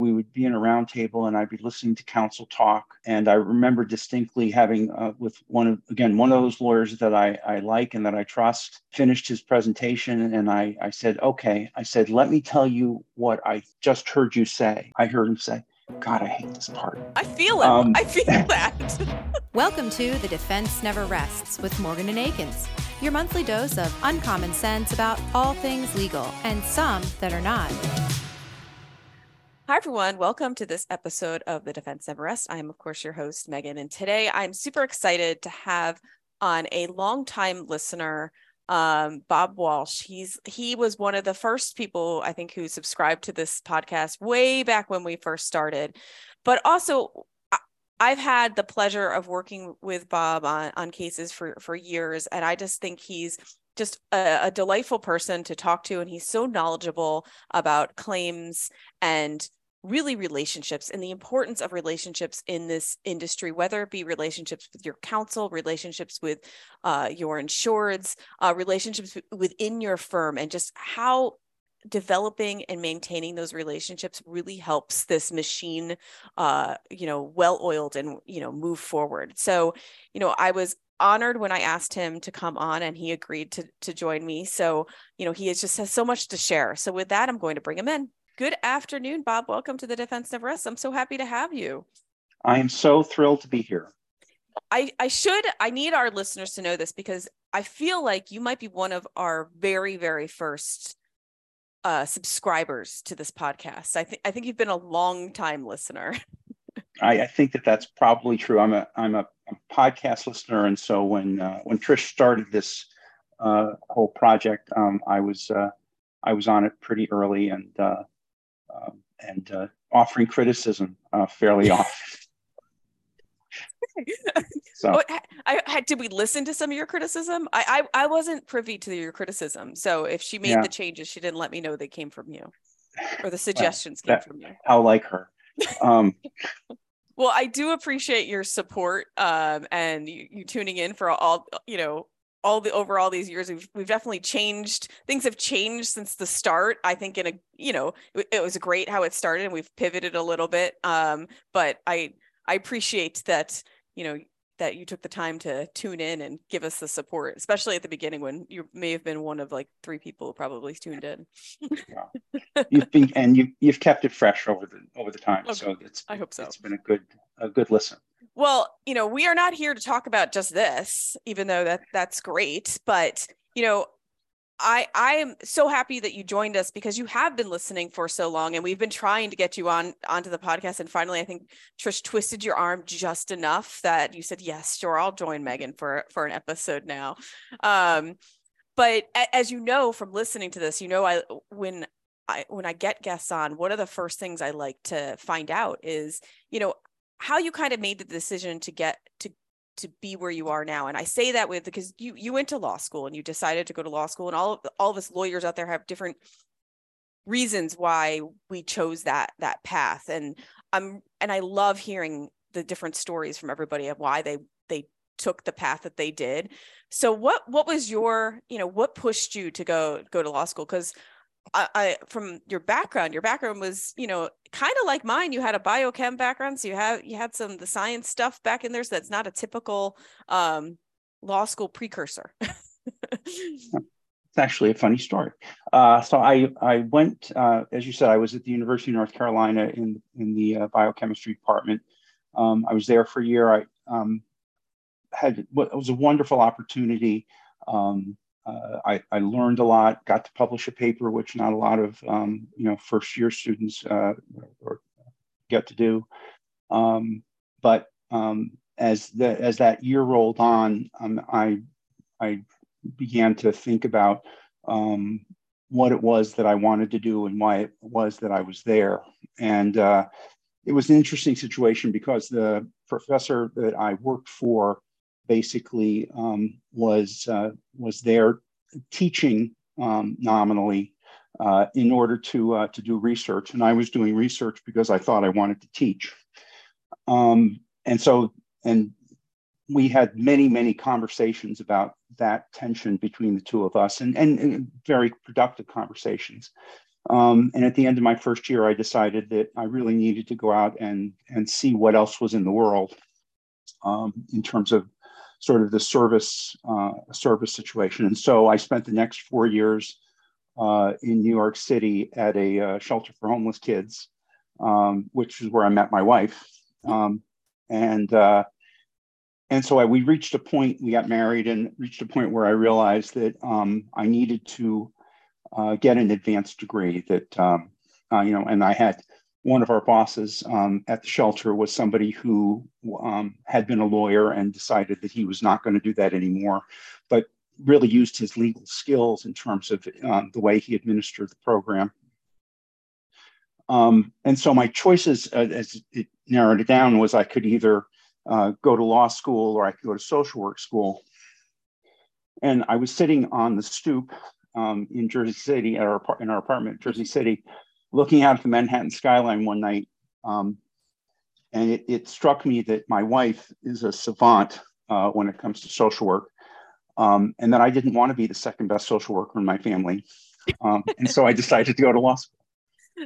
We would be in a round table and I'd be listening to counsel talk. And I remember distinctly having uh, with one of, again, one of those lawyers that I, I like and that I trust finished his presentation. And I, I said, okay, I said, let me tell you what I just heard you say. I heard him say, God, I hate this part. I feel it. Um, I feel that. Welcome to The Defense Never Rests with Morgan and Akins, your monthly dose of uncommon sense about all things legal and some that are not. Hi, everyone. Welcome to this episode of The Defense Never Rests. I am, of course, your host, Megan. And today I'm super excited to have on a longtime listener, um, Bob Walsh. He's he was one of the first people I think who subscribed to this podcast way back when we first started. But also I've had the pleasure of working with Bob on, on cases for, for years, and I just think he's just a, a, delightful person to talk to and he's so knowledgeable about claims and really relationships and the importance of relationships in this industry whether it be relationships with your counsel relationships with uh, your insureds uh, relationships within your firm and just how developing and maintaining those relationships really helps this machine uh, you know well oiled and you know move forward so you know i was honored when I asked him to come on and he agreed to to join me. So, you know, he is just has so much to share. So with that, I'm going to bring him in. Good afternoon, Bob. Welcome to the Defense Never Rests. I'm so happy to have you. I am so thrilled to be here. I, I should I need our listeners to know this because I feel like you might be one of our very very first uh, subscribers to this podcast. I think I think you've been a long time listener. I, I, think that that's probably true. I'm a I'm a, a podcast listener, and so when uh, when Trish started this uh, whole project, um, I was uh, I was on it pretty early and uh, and uh, offering criticism uh, fairly often. so I, I, did we listen to some of your criticism? I, I I wasn't privy to your criticism. So if she made yeah. the changes, she didn't let me know they came from you, or the suggestions well, that, came from you. How like her. Um, well, I do appreciate your support um, and you, you tuning in for all, you know, all the over all these years we've, we've definitely changed things have changed since the start i think in a you know it, it was great how it started and we've pivoted a little bit um, but i i appreciate that you know that you took the time to tune in and give us the support, especially at the beginning when you may have been one of like three people who probably tuned in. yeah. You've been and you you've kept it fresh over the over the time. Okay. So it's I hope so. It's been a good a good listen. Well, you know, we are not here to talk about just this, even though that that's great. But you know, I I am so happy that you joined us because you have been listening for so long and we've been trying to get you on onto the podcast and finally I think Trish twisted your arm just enough that you said yes sure I'll join Megan for for an episode now. Um but as you know from listening to this you know I when I when I get guests on one of the first things I like to find out is you know how you kind of made the decision to get to to be where you are now. And i say that with because you you went to law school and you decided to go to law school and all of all of us lawyers out there have different reasons why we chose that that path. And i'm and i love hearing the different stories from everybody of why they they took the path that they did. So what what was your you know what pushed you to go go to law school? Because I, I, from your background, your background was, you know, kind of like mine. You had a biochem background, so you have you had some the science stuff back in there. So that's not a typical um, law school precursor. it's actually a funny story. Uh, so I I went, uh, as you said, I was at the University of North Carolina in in the uh, biochemistry department. Um, I was there for a year. I um, had it was a wonderful opportunity. Um, uh, I, I, learned a lot, got to publish a paper, which not a lot of um, you know first year students uh, or get to do. Um, but um, as the as that year rolled on, um, I I began to think about um, what it was that I wanted to do and why it was that I was there. And uh, it was an interesting situation because the professor that I worked for basically um, was uh, was there teaching um, nominally uh, in order to uh, to do research, and I was doing research because I thought I wanted to teach. Um, and so, and we had many many conversations about that tension between the two of us, and and, and very productive conversations. Um, and at the end of my first year, I decided that I really needed to go out and and see what else was in the world um, in terms of sort of the service uh, service situation. And so I spent the next four years uh, in New York City at a uh, shelter for homeless kids, um, which is where I met my wife. Um, and uh, and so I, we reached a point. We got married and reached a point where I realized that um, I needed to uh, get an advanced degree. That um, uh, you know, and I had one of our bosses um, at the shelter was somebody who um, had been a lawyer and decided that he was not going to do that anymore, but really used his legal skills in terms of um, the way he administered the program. Um, and so my choices, uh, as it narrowed it down, was I could either uh, go to law school or I could go to social work school. And I was sitting on the stoop um, in Jersey City at our in our apartment, Jersey City, looking out at the Manhattan skyline one night, um, and it, it, struck me that my wife is a savant uh, when it comes to social work, um, and that I didn't want to be the second best social worker in my family, um, and so I decided to go to law school.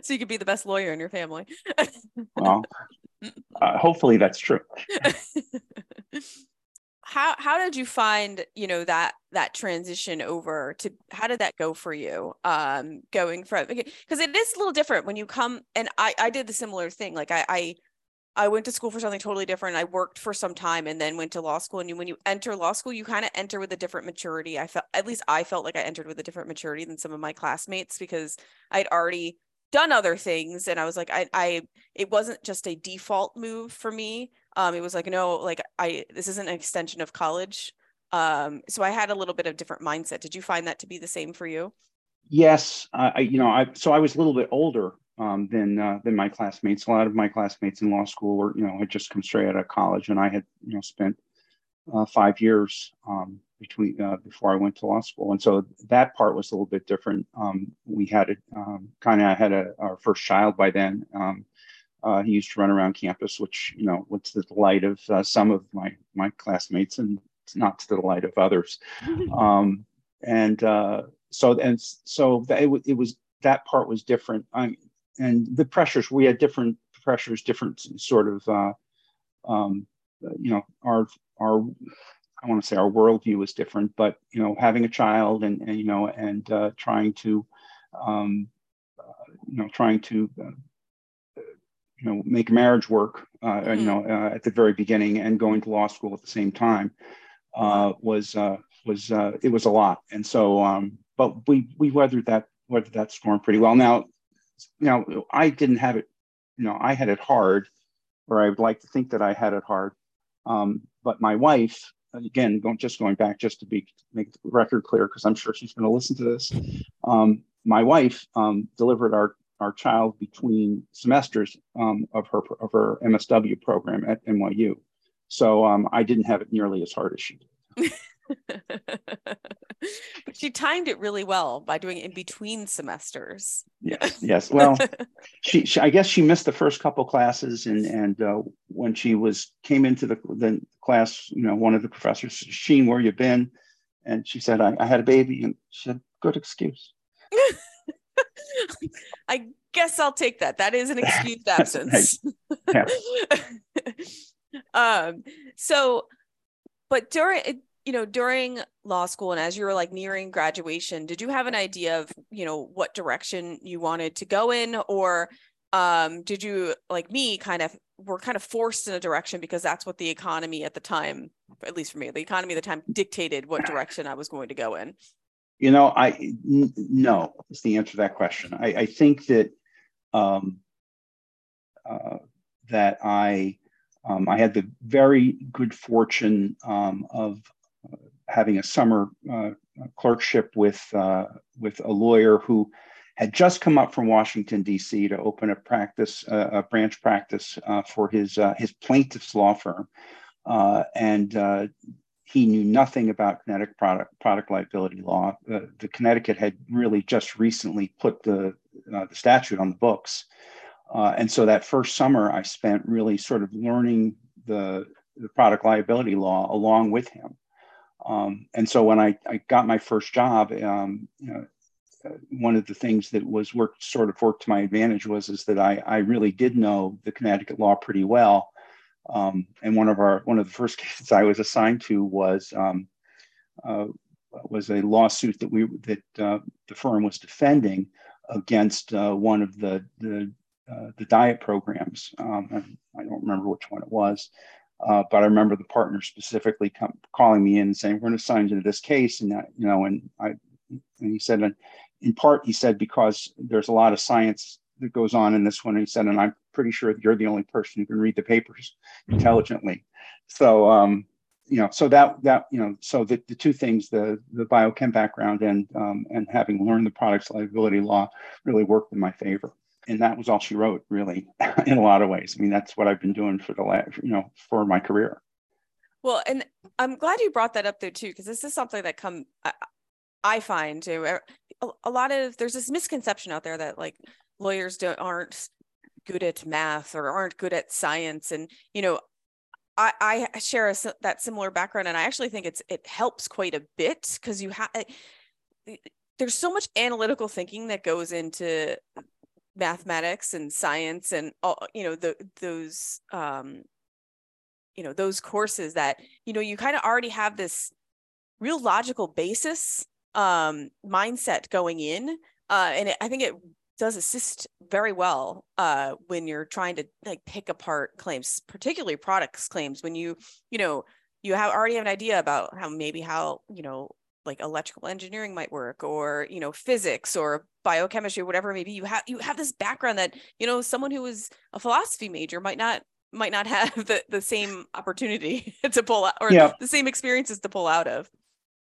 So you could be the best lawyer in your family. well, uh, hopefully that's true. how how did you find you know that that transition over to how did that go for you um going from because it is a little different when you come and i i did the similar thing like i i I went to school for something totally different. I worked for some time and then went to law school. And you, when you enter law school, you kind of enter with a different maturity. I felt, at least I felt like I entered with a different maturity than some of my classmates because I'd already done other things. And I was like, I, I, it wasn't just a default move for me. Um, it was like, no, like I, this isn't an extension of college. Um, so I had a little bit of different mindset. Did you find that to be the same for you? Yes, I, you know, I so I was a little bit older um, than uh, than my classmates. A lot of my classmates in law school were, you know, had just come straight out of college, and I had, you know, spent uh, five years um, between uh, before I went to law school, and so that part was a little bit different. Um, we had it um, kind of had a, our first child by then, um, uh, he used to run around campus, which you know was the delight of uh, some of my my classmates, and not to the delight of others. um, and uh, so and so that it, it, was that part was different. I, and the pressures we had different pressures, different sort of uh, um, you know our our I want to say our worldview was different, but you know having a child and, and you know and uh, trying to um, uh, you know trying to you know make marriage work uh, mm-hmm. you know uh, at the very beginning and going to law school at the same time uh, was uh, was uh, it was a lot. And so um, but we we weathered that weathered that storm pretty well. Now you know I didn't have it you know I had it hard or I would like to think that I had it hard. Um, but my wife again going just going back just to be make the record clear because I'm sure she's going to listen to this. Um, my wife um, delivered our our child between semesters um, of her of her MSW program at NYU. So um, I didn't have it nearly as hard as she did. but she timed it really well by doing it in between semesters. Yes, yes. Well, she, she, I guess she missed the first couple classes, and and uh, when she was came into the the class, you know, one of the professors, Sheen, where you been? And she said, I, I had a baby, and she said, good excuse. I guess I'll take that. That is an excused absence. um, so, but during, you know, during law school and as you were like nearing graduation, did you have an idea of, you know, what direction you wanted to go in or um, did you like me kind of were kind of forced in a direction because that's what the economy at the time, at least for me, the economy at the time dictated what direction I was going to go in? You know, I n- no is the answer to that question. I, I think that um, uh, that I um, I had the very good fortune um, of uh, having a summer uh, clerkship with uh, with a lawyer who had just come up from Washington D.C. to open a practice, uh, a branch practice for his his plaintiff's law firm, and he knew nothing about Connecticut product, product liability law. Uh, the Connecticut had really just recently put the, uh, the statute on the books. Uh, and so that first summer, I spent really sort of learning the, the product liability law along with him. Um, and so when I, I got my first job, um, you know, one of the things that was worked sort of worked to my advantage was is that I, I really did know the Connecticut law pretty well. Um, and one of our one of the first cases I was assigned to was um, uh, was a lawsuit that we that uh, the firm was defending against uh, one of the the, uh, the diet programs. Um, I don't remember which one it was, uh, but I remember the partner specifically calling me in and saying, "We're going to sign into this case," and that, you know, and I and he said, in part, he said because there's a lot of science that goes on in this one. And he said, and I'm pretty sure you're the only person who can read the papers intelligently. So, um, you know, so that that you know, so the, the two things, the the biochem background and um, and having learned the products liability law, really worked in my favor. And that was all she wrote, really, in a lot of ways. I mean, that's what I've been doing for the last, you know, for my career. Well, and I'm glad you brought that up there too, because this is something that come I, I find too. A, a lot of there's this misconception out there that like lawyers don't aren't good at math or aren't good at science and you know I, I share a, that similar background, and I actually think it's it helps quite a bit because you have eh, there's so much analytical thinking that goes into mathematics and science and all you know the those um you know those courses that you know you kind of already have this real logical basis um mindset going in uh and it, i think it does assist very well uh, when you're trying to like pick apart claims, particularly products claims. When you you know you have already have an idea about how maybe how you know like electrical engineering might work or you know physics or biochemistry whatever maybe you have you have this background that you know someone who is a philosophy major might not might not have the, the same opportunity to pull out or yeah. the same experiences to pull out of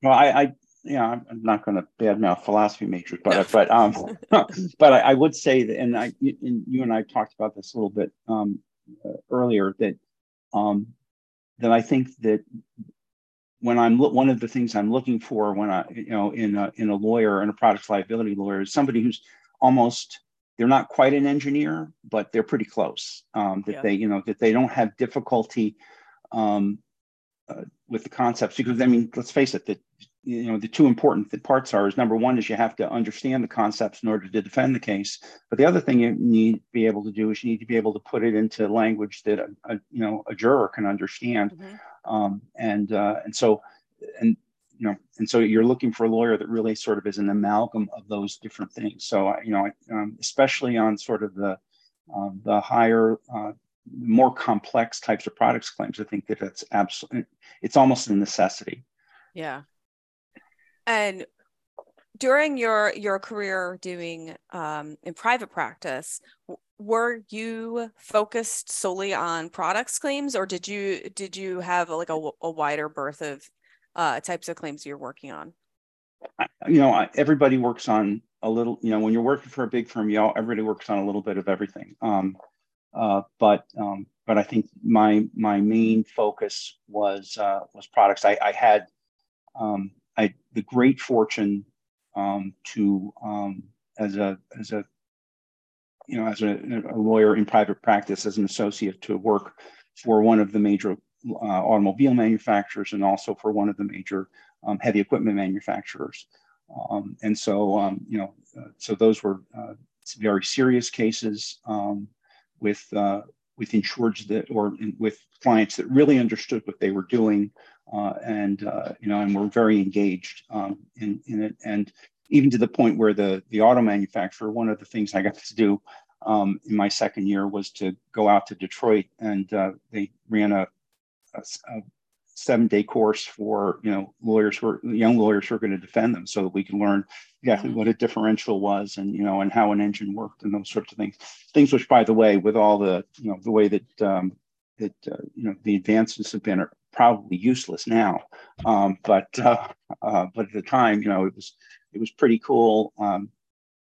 well i, I yeah, I'm not going to badmouth philosophy majors, but but um, but I, I, would say that, and I, and you and I talked about this a little bit um, uh, earlier that um, that I think that when I'm one of the things I'm looking for when I you know in a, in a lawyer and a products liability lawyer is somebody who's almost they're not quite an engineer, but they're pretty close. Um, that yeah. they you know that they don't have difficulty um, uh, with the concepts because I mean let's face it that you know the two important parts are is number one is you have to understand the concepts in order to defend the case but the other thing you need to be able to do is you need to be able to put it into language that a, a you know a juror can understand. Mm-hmm. um, and uh, and so and you know and so you're looking for a lawyer that really sort of is an amalgam of those different things. So you know um, especially on sort of the um, the higher uh, more complex types of products claims i think that it's absolutely it's almost a necessity. Yeah and during your your career doing um, in private practice, were you focused solely on products claims, or did you did you have like a, a wider berth of uh, types of claims you're working on? You know, everybody works on a little. You know, when you're working for a big firm, you all everybody works on a little bit of everything. Um, uh, but um, but I think my my main focus was uh, was products. I, I had um, I the great fortune um, to um, as a as a you know as a, a, lawyer in private practice as an associate to work for one of the major uh, automobile manufacturers and also for one of the major um, heavy equipment manufacturers. Um, and so um, you know uh, so those were uh, very serious cases um, with uh, with insureds that or with clients that really understood what they were doing and uh, you know, and we're very engaged um, in in it, and even to the point where the the auto manufacturer. One of the things I got to do um, in my second year was to go out to Detroit, and uh, they ran a, a, a seven day course for you know lawyers who are young lawyers who are going to defend them, so that we can learn exactly mm-hmm. what a differential was, and you know, and how an engine worked, and those sorts of things. Things which, by the way, with all the you know the way that um, that uh, you know the advances have been probably useless now. Um, but uh, uh, but at the time, you know, it was it was pretty cool. Um,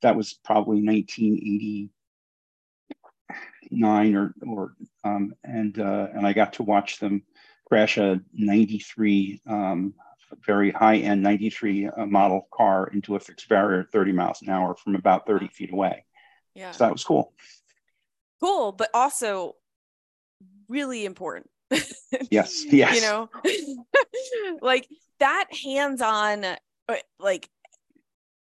that was probably 1989 or or um, and uh, and I got to watch them crash a 93 um, very high end 93 uh, model car into a fixed barrier 30 miles an hour from about 30 feet away. Yeah, so that was cool. Cool, but also really important yes yes. you know? Like that hands-on uh, like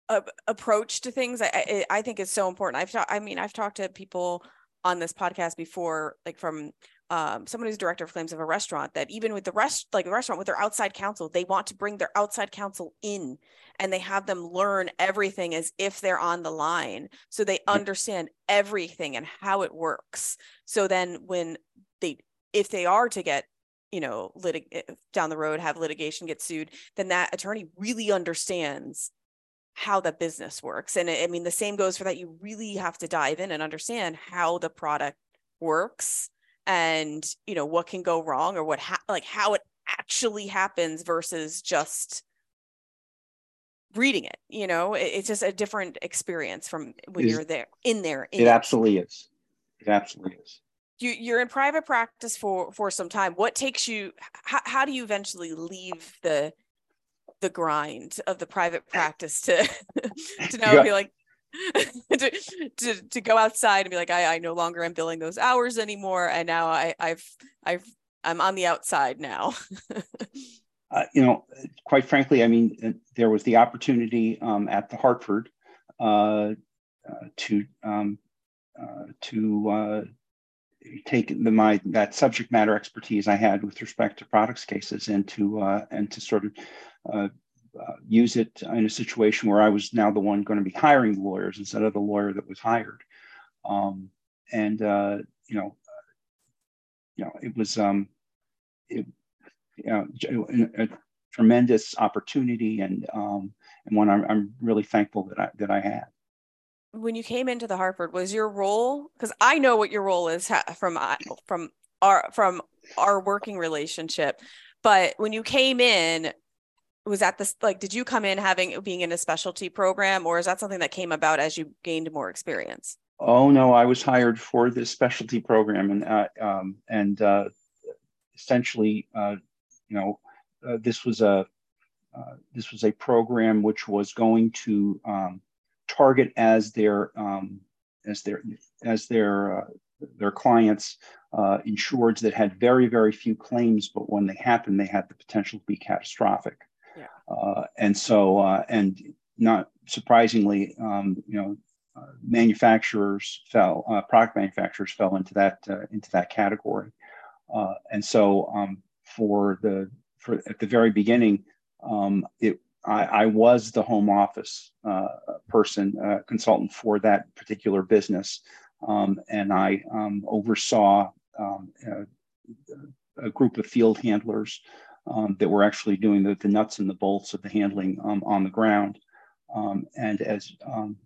uh, approach to things I, I, think is so important. I've talked i mean i've talked to people on this podcast before like from um, someone who's director of claims of a restaurant that even with the rest like the restaurant with their outside counsel they want to bring their outside counsel in and they have them learn everything as if they're on the line. So they understand everything and how it works. So then when they if they are to get you know litig- eh, down the road have litigation get sued then that attorney really understands how the business works. And i mean the same goes for that. You really have to dive in and understand how the product works and you know what can go wrong or what ha- like how it actually happens versus just reading it you know? It, it's just a different experience from when you're there in there in it. absolutely is. It absolutely is you you're in private practice for for some time what takes you how, how do you eventually leave the the grind of the private practice to to now yeah. be like to, to to go outside and be like I I no longer am billing those hours anymore and now I I've I've I'm on the outside now. uh, you know, quite frankly, I mean, uh, there was the opportunity um, at the Hartford uh, uh, to um, uh, to uh, take the my that subject matter expertise I had with respect to products cases and to uh, and to sort of uh, use it in a situation where I was now the one going to be hiring the lawyers instead of the lawyer that was hired. Um, and uh, you know, you know, it was um, it, you know, a, a tremendous opportunity and um, and one I'm, I'm really thankful that I that I had. When you came into the Hartford, was your role? Because I know what your role is from uh, from our from our working relationship, but when you came in, was that this like did you come in having being in a specialty program or is that something that came about as you gained more experience oh no i was hired for this specialty program and uh, um, and uh, essentially uh, you know uh, this was a uh, this was a program which was going to um, target as their um, as their as their uh, their clients insureds that had very very few claims but when they happened they had the potential to be catastrophic uh, and so, uh, and not surprisingly, um, you know, uh, manufacturers fell, uh, product manufacturers fell into that uh, into that category. Uh, and so, um, for the for at the very beginning, um, it I, I, was the home office person consultant for that particular business, um, and I um, oversaw um, a, a, group of field handlers um, that were actually doing the, the nuts and the bolts of the handling um, on the ground. Um, and as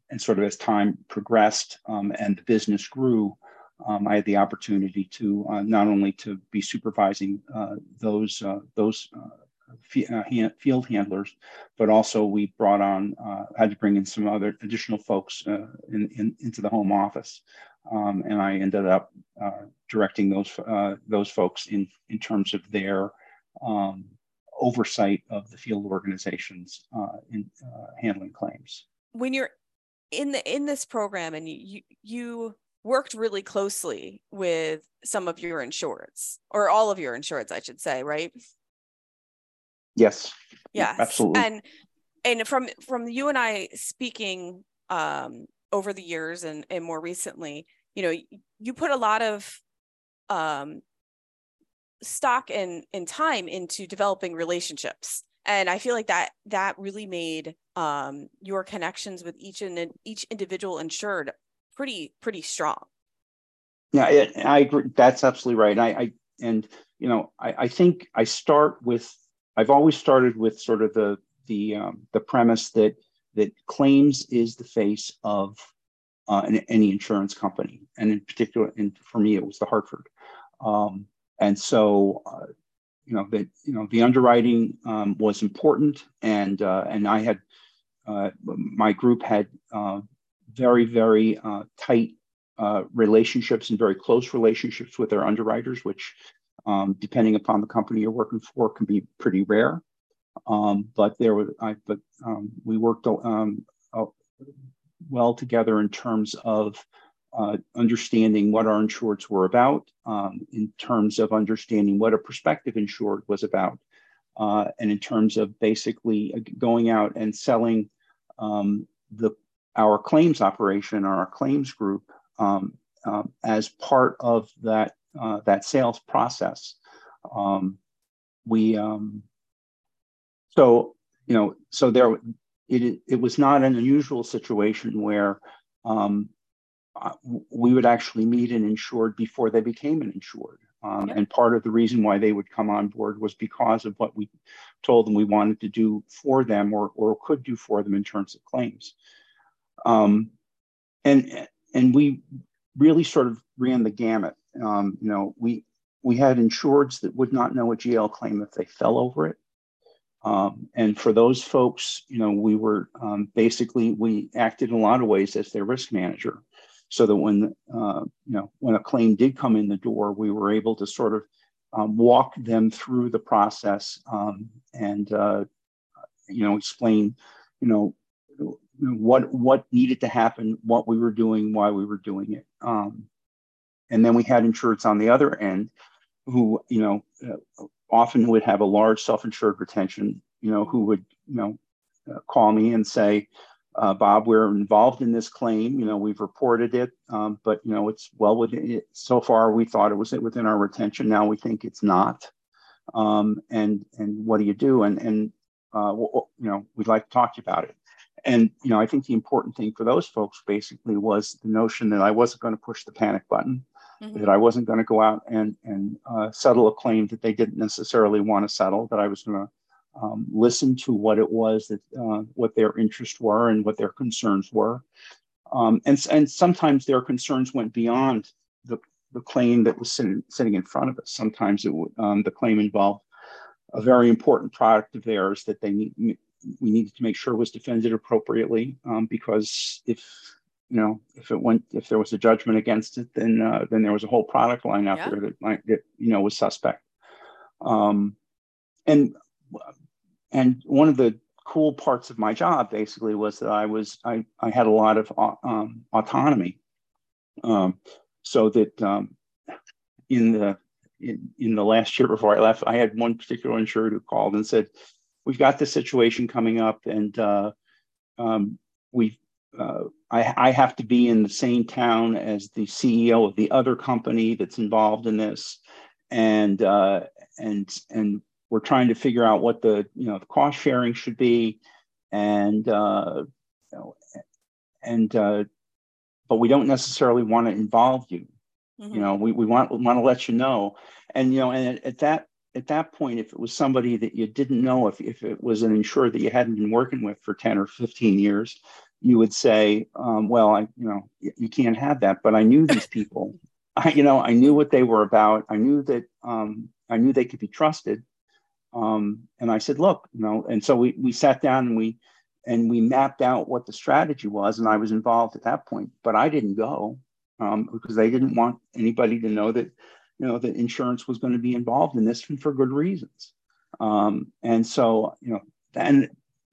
and sort of as time progressed and the business grew, I had the opportunity to uh, not only to be supervising uh, those uh, those uh, uh, field handlers, but also we brought on uh, had to bring in some other additional folks in, in, into the home office. and I ended up directing those those folks in in terms of their um, oversight of the field organizations uh, in uh, handling claims. When you're in the in this program and you you worked really closely with some of your insureds or all of your insureds, I should say, right? Yes. Yes. Absolutely. And and from from you and I speaking um, over the years and and more recently, you know, you put a lot of um, stock and and time into developing relationships and i feel like that that really made um, your connections with each and each individual insured pretty pretty strong yeah it, i agree that's absolutely right I, I and you know I, I think i start with i've always started with sort of the the um, the premise that that claims is the face of uh, any insurance company. And in particular and for me it was the hartford. Um, and so, uh, you know, that you know the underwriting um, was important, and uh, and I had uh, my group had uh, very very uh, tight relationships and very close relationships with their underwriters, which, um, depending upon the company you're working for, can be pretty rare. Um, but there was, I, but um, we worked um, well together in terms of uh, understanding what our insureds were about, um, in terms of understanding what a prospective insured was about, uh, and in terms of basically uh, going out and selling um, the our claims operation or our claims group as part of that uh, that sales process. Um, we um, so you know so there it it was not an unusual situation where um, uh, we would actually meet an insured before they became an insured. Um, yep. And part of the reason why they would come on board was because of what we told them we wanted to do for them or, or could do for them in terms of claims. Um, and and we really sort of ran the gamut. Um, you know, we we had insureds that would not know a GL claim if they fell over it. Um, and for those folks, you know, we were um, basically we acted in a lot of ways as their risk manager, so that when uh, you know when a claim did come in the door, we were able to sort of um, walk them through the process um, and uh, you know explain, you know, what what needed to happen, what we were doing, why we were doing it. Um, and then we had insureds on the other end who, you know, uh, often would have a large self-insured retention, you know, who would, you know, uh, call me and say, uh, Bob, we're involved in this claim. You know, we've reported it, um, but you know, it's well within it. So far, we thought it was within our retention. Now we think it's not. Um, and and what do you do? And and uh, you know, we'd like to talk to you about it. And you know, I think the important thing for those folks basically was the notion that I wasn't going to push the panic button, mm-hmm. that I wasn't going to go out and and uh, settle a claim that they didn't necessarily want to settle, that I was going to um, listen to what it was that uh, what their interests were and what their concerns were, um, and and sometimes their concerns went beyond the the claim that was sitting, sitting in front of us. Sometimes it um, the claim involved a very important product of theirs that they need, we needed to make sure was defended appropriately um, because if you know if it went if there was a judgment against it then uh, then there was a whole product line out yeah. there that might that you know was suspect um, and and one of the cool parts of my job basically was that I was I, I had a lot of um, autonomy um, so that um, in the in, in the last year before I left I had one particular insured who called and said we've got this situation coming up, and uh, um, we uh, I, I, have to be in the same town as the CEO of the other company that's involved in this, and uh, and and we're trying to figure out what the you know the cost sharing should be, and uh, you know, and uh, but we don't necessarily want to involve you. Mm-hmm. You know, we, we want want to let you know, and you know, and at, at that at that point, if it was somebody that you didn't know, if, if it was an insurer that you hadn't been working with for 10 or 15 years, you would say, um, well, I, you know, you can't have that. But I knew these people. I, you know, I knew what they were about. I knew that um, I knew they could be trusted. Um, and I said, look, you know, and so we we sat down and we and we mapped out what the strategy was. And I was involved at that point, but I didn't go um, because they didn't want anybody to know that you know that insurance was going to be involved in this for good reasons um, and so you know and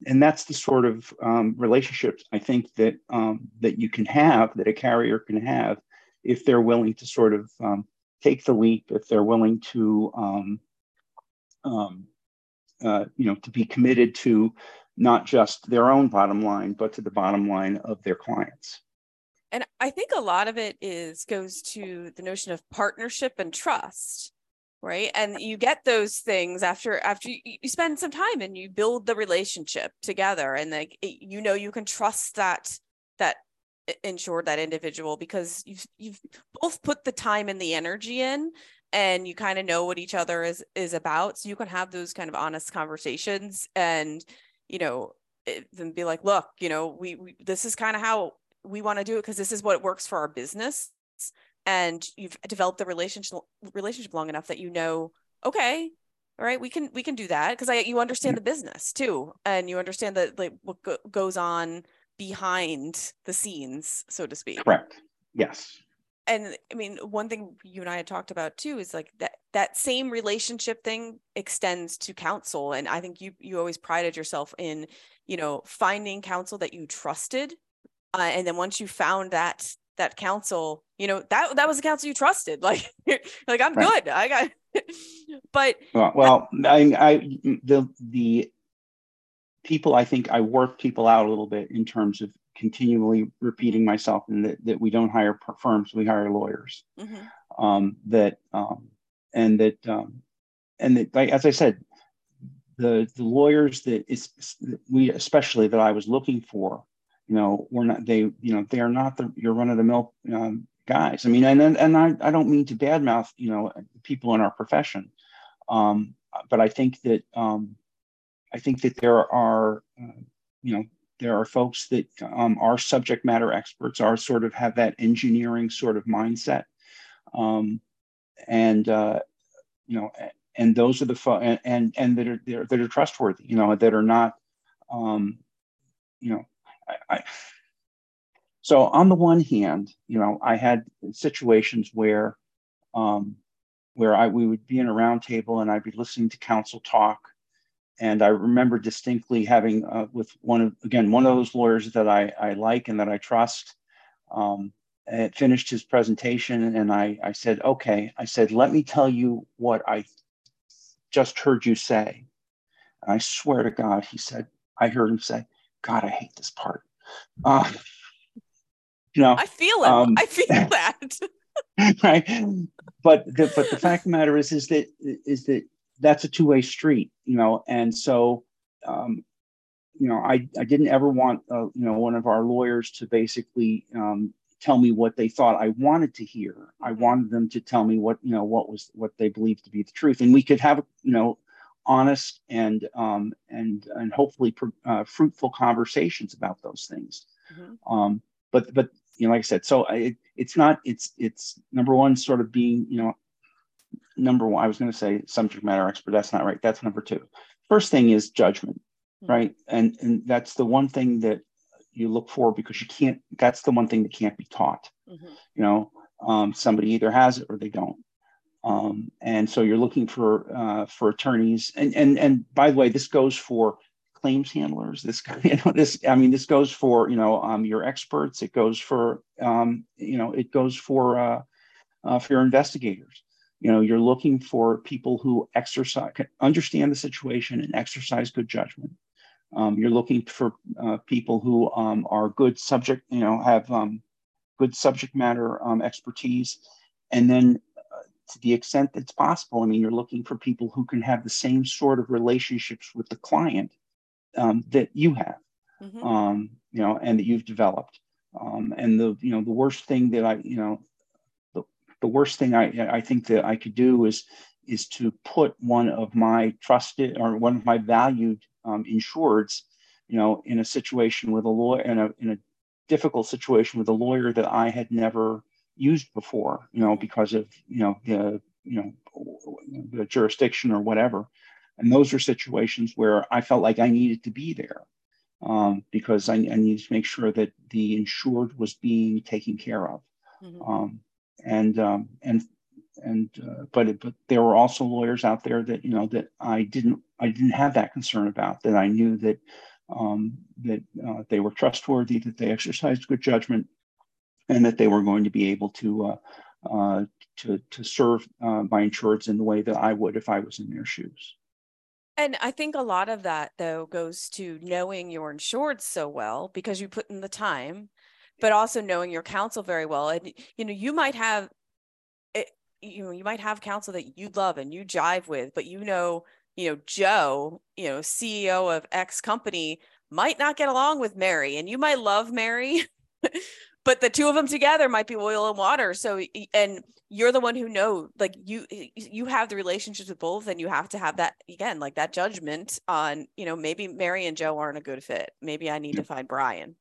and that's the sort of um, relationships i think that um, that you can have that a carrier can have if they're willing to sort of um, take the leap if they're willing to um, um, uh, you know to be committed to not just their own bottom line but to the bottom line of their clients. And i think a lot of it is goes to the notion of partnership and trust right? And you get those things after after you, you spend some time and you build the relationship together and like it, you know you can trust that that insured that individual because you've you've both put the time and the energy in and you kind of know what each other is is about. So you can have those kind of honest conversations and you know then be like look you know we, we this is kind of how we want to do it because this is what works for our business and you've developed the relationship relationship long enough that you know okay all right we can we can do that. Because i you understand the business too and you understand that like what go- goes on behind the scenes so to speak. Correct. Yes. And i mean one thing you and i had talked about too is like that that same relationship thing extends to counsel and i think you you always prided yourself in you know finding counsel that you trusted uh, and then once you found that that counsel you know that that was the counsel you trusted like like i'm right. good i got but well, I, I the the people i think i work people out a little bit in terms of continually repeating myself and that, that we don't hire firms, we hire lawyers. Mm-hmm. Um, that um, and that um, and that, like, as I said, the the lawyers that is we especially that I was looking for, you know, we're not they you know they are not the your run of the mill um, guys. I mean, and and I I don't mean to badmouth you know people in our profession, um, but I think that um, I think that there are uh, you know there are folks that um, are subject matter experts, are sort of have that engineering sort of mindset, um, and uh, you know, and those are the fo- and, and and that are that are trustworthy, you know, that are not, um, you know, I, I so on the one hand, you know, I had situations where, um, where I we would be in a roundtable and I'd be listening to counsel talk, and I remember distinctly having uh, with one of again one of those lawyers that I, I like and that I trust. Um, had finished his presentation and I, I said, okay, I said, let me tell you what I just heard you say. And I swear to God, he said, I heard him say, God, I hate this part. Uh, you know, I feel it. Um, I feel that. right. But the, but the fact of the matter is, is that, is that that's a two way street, you know, and so, um, you know, I, I didn't ever want, uh, you know, one of our lawyers to basically um, tell me what they thought I wanted to hear. I mm-hmm. wanted them to tell me what, you know, what was, what they believed to be the truth. And we could have, you know, honest and, um, and, and hopefully uh, fruitful conversations about those things. Mm-hmm. Um, but, but, you know, like I said, so it, it's not, it's, it's number one, sort of being, you know, number one, I was going to say subject matter expert. That's not right. That's number two. First thing is judgment, mm-hmm. right? And and that's the one thing that you look for because you can't. That's the one thing that can't be taught. Mm-hmm. You know, um, somebody either has it or they don't. Um, and so you're looking for uh, for attorneys. And and and by the way, this goes for claims handlers. This you know this. I mean, this goes for you know um, your experts. It goes for um, you know it goes for uh, uh, for your investigators you know you're looking for people who exercise understand the situation and exercise good judgment um, you're looking for uh, people who um, are good subject you know have um, good subject matter um, expertise and then to the extent that's possible i mean you're looking for people who can have the same sort of relationships with the client um, that you have mm-hmm. Um, you know and that you've developed and the you know the worst thing that i you know the worst thing I, I think that I could do is is to put one of my trusted or one of my valued um, insureds, you know, in a situation with a lawyer in a in a difficult situation with a lawyer that I had never used before, you know, because of you know the you know the jurisdiction or whatever. And those are situations where I felt like I needed to be there um, because I, I, needed to make sure that the insured was being taken care of. Mm-hmm. Um, and um, and and uh, but it, but there were also lawyers out there that you know that I didn't I didn't have that concern about that I knew that um, that uh, they were trustworthy that they exercised good judgment and that they were going to be able to uh, uh to to serve uh, my insureds in the way that I would if I was in their shoes. And I think a lot of that though goes to knowing your insured so well because you put in the time but also knowing your counsel very well and you know you might have it, eh, you know you might have counsel that you love and you jive with but you know you know joe you know ceo of x company might not get along with mary and you might love mary but the two of them together might be oil and water so and you're the one who know like you you have the relationships with both and you have to have that again like that judgment on you know maybe mary and joe aren't a good fit maybe i need to find brian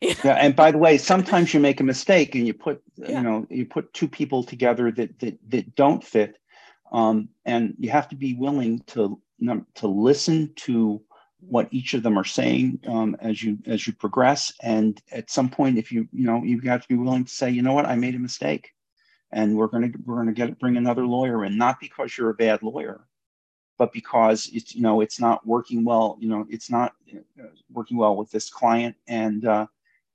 yeah. And by the way, sometimes you make a mistake and you put, yeah. you know, you put two people together that that that don't fit, um, and you have to be willing to to listen to what each of them are saying um, as you as you progress. And at some point, if you you know you've got to be willing to say, you know what, I made a mistake, and we're gonna we're gonna get bring another lawyer in, not because you're a bad lawyer, but because it's you know it's not working well. You know, it's not uh, working well with this client, and uh,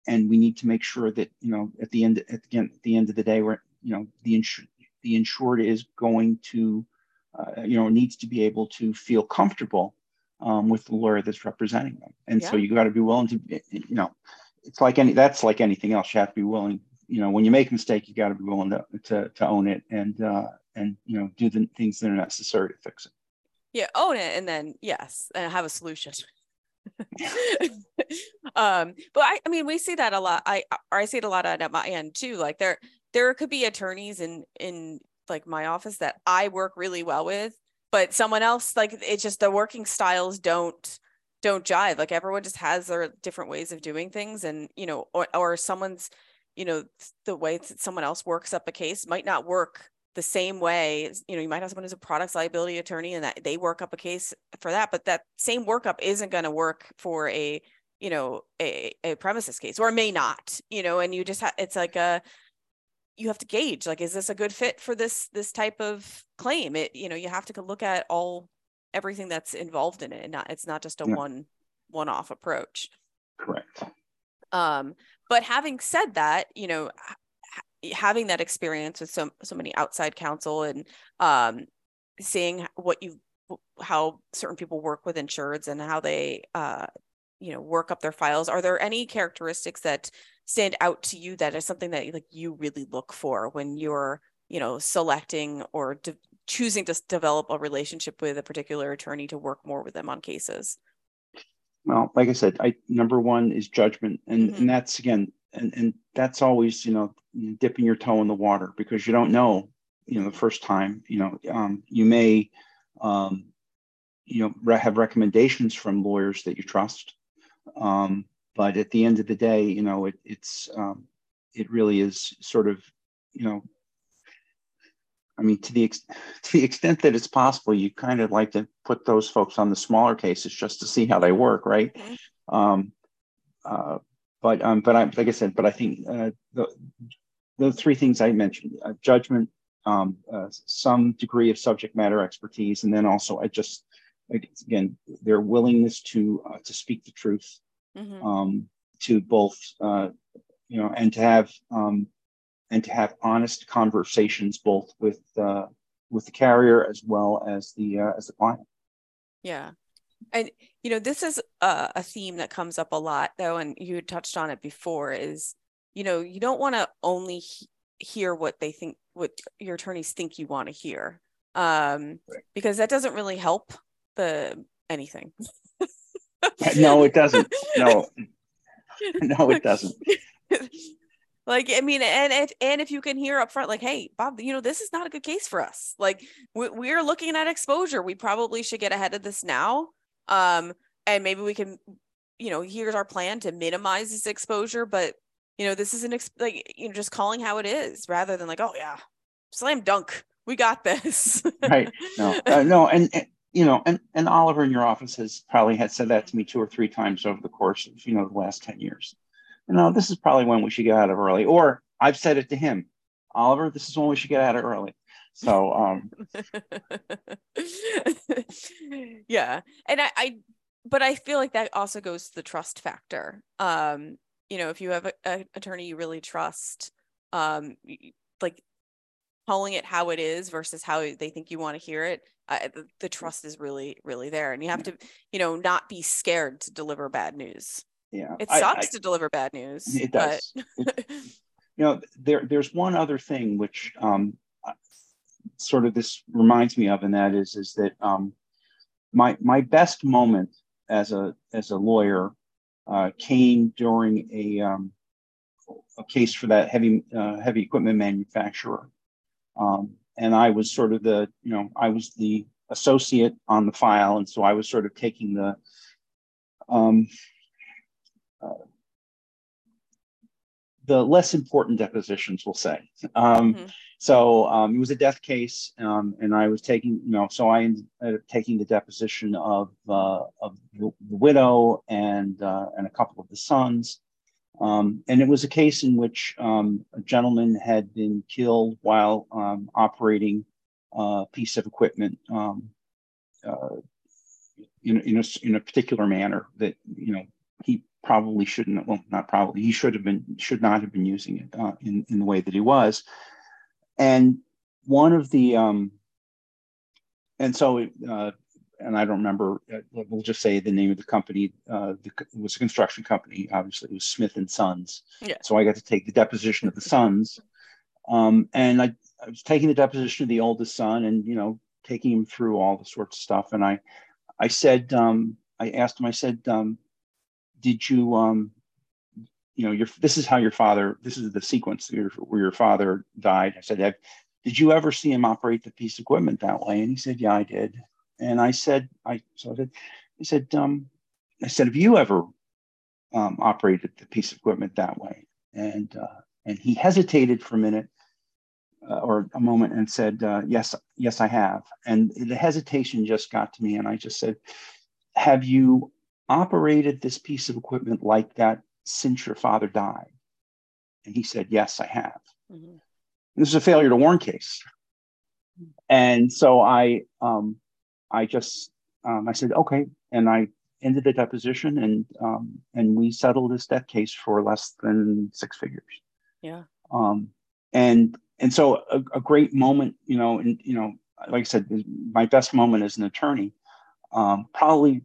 and we need to make sure that you know at the end at the, at the end of the day we're you know the insured the insured is going to uh, you know needs to be able to feel comfortable um, with the lawyer that's representing them and yeah. so you got to be willing to you know it's like any that's like anything else. You have to be willing. You know, when you make a mistake, you got to be willing to, to to own it and uh, and you know do the things that are necessary to fix it. Yeah, own it, and then yes, and have a solution. um, but I, I mean, we see that a lot. I, or I see it a lot at my end too. Like there, there could be attorneys in in like my office that I work really well with, but someone else like it's just the working styles don't don't jive. Like everyone just has their different ways of doing things, and you know, or or someone's you know the way that someone else works up a case might not work the same way you know you might have someone who's a products liability attorney and that they work up a case for that but that same workup isn't going to work for a you know a, a premises case or may not you know and you just have it's like a you have to gauge like is this a good fit for this this type of claim? It you know you have to look at all everything that's involved in it and not it's not just a yeah. one one off approach. Correct. Um but having said that you know having that experience with so so many outside counsel and um, seeing what you how certain people work with insureds and how they uh, you know work up their files are there any characteristics that stand out to you that is something that like you really look for when you're you know selecting or de- choosing to develop a relationship with a particular attorney to work more with them on cases well like i said i number one is judgment and mm-hmm. and that's again and and that's always you know dipping your toe in the water because you don't know you know the first time you know um, you may um, you know have recommendations from lawyers that you trust um, but at the end of the day you know it, it's um, it really is sort of you know I mean, to the ex- to the extent that it's possible, you kind of like to put those folks on the smaller cases just to see how they work, right? Mm-hmm. Um, uh, but um, but I like I said, but I think uh, the the three things I mentioned: uh, judgment, um, uh, some degree of subject matter expertise, and then also I just again their willingness to uh, to speak the truth, mm-hmm. um, to both uh, you know, and to have um, and to have honest conversations both with uh, with the carrier as well as the uh, as the client. Yeah, and you know this is a, a theme that comes up a lot though and you touched on it before is you know you don't want to only he- hear what they think what your attorneys think you want to hear um right. because that doesn't really help the anything no it doesn't. No. No it doesn't. Like i mean and if and if you can hear up front like hey bob you know this is not a good case for us. Like we, we're looking at exposure. We probably should get ahead of this now um, and maybe we can, you know, here's our plan to minimize this exposure, but you know, this is an ex- like you know, just calling how it is rather than like, oh yeah, slam dunk, we got this. right. No, uh, no, and, and you know, and and Oliver in your office has probably had said that to me two or three times over the course of you know the last ten years. You know, this is probably when we should get out of early. Or I've said it to him, Oliver, this is when we should get out of early. So um yeah. And I, I but I feel like that also goes to the trust factor. Um, you know, if you have a, a attorney you really trust, um like calling it how it is versus how they think you want to hear it uh, the, the, trust is really really there and you have to you know not be scared to deliver bad news. Yeah it sucks I, I, to deliver bad news it does. It, you know there there's one other thing which um sort of this reminds me of, and that is is that um, my my best moment as a as a lawyer uh, came during a um, a case for that heavy uh, heavy equipment manufacturer, um, and I was sort of the you know I was the associate on the file, and so I was sort of taking the um, uh, the less important depositions, we'll say. Um, mm-hmm. So um, it was a death case, um, and I was taking, you know, so I ended up taking the deposition of uh, of the, widow and uh, and a couple of the sons, um, and it was a case in which um, a gentleman had been killed while um, operating a piece of equipment um, uh, in in a, in a particular manner that you know he probably shouldn't well not probably he should have been should not have been using it uh, in in the way that he was. And one of the um, and so uh, and I don't remember. Uh, we'll just say the name of the company. Uh, the, it was a construction company. Obviously, it was Smith and Sons. Yeah. So I got to take the deposition of the sons, um, and I, I was taking the deposition of the oldest son, and you know, taking him through all the sorts of stuff. And I, I said, um, I asked him. I said, um, "Did you, um, you know, your this is how your father. This is the sequence where your, where your father died." I said, "Did you ever see him operate the piece of equipment that way?" And he said, "Yeah, I did." And I said, I so I said, he said, um, I said, have you ever um, operated the piece of equipment that way? And uh, and he hesitated for a minute uh, or a moment and said, uh, yes, yes, I have. And the hesitation just got to me, and I just said, have you operated this piece of equipment like that since your father died? And he said, yes, I have. Mm-hmm. This is a failure to warn case. And so I um, I just um, I said okay, and I ended the deposition, and um, and we settled this death case for less than six figures. Yeah. Um, and and so a, a great moment, you know, and you know, like I said, my best moment as an attorney. Um, probably,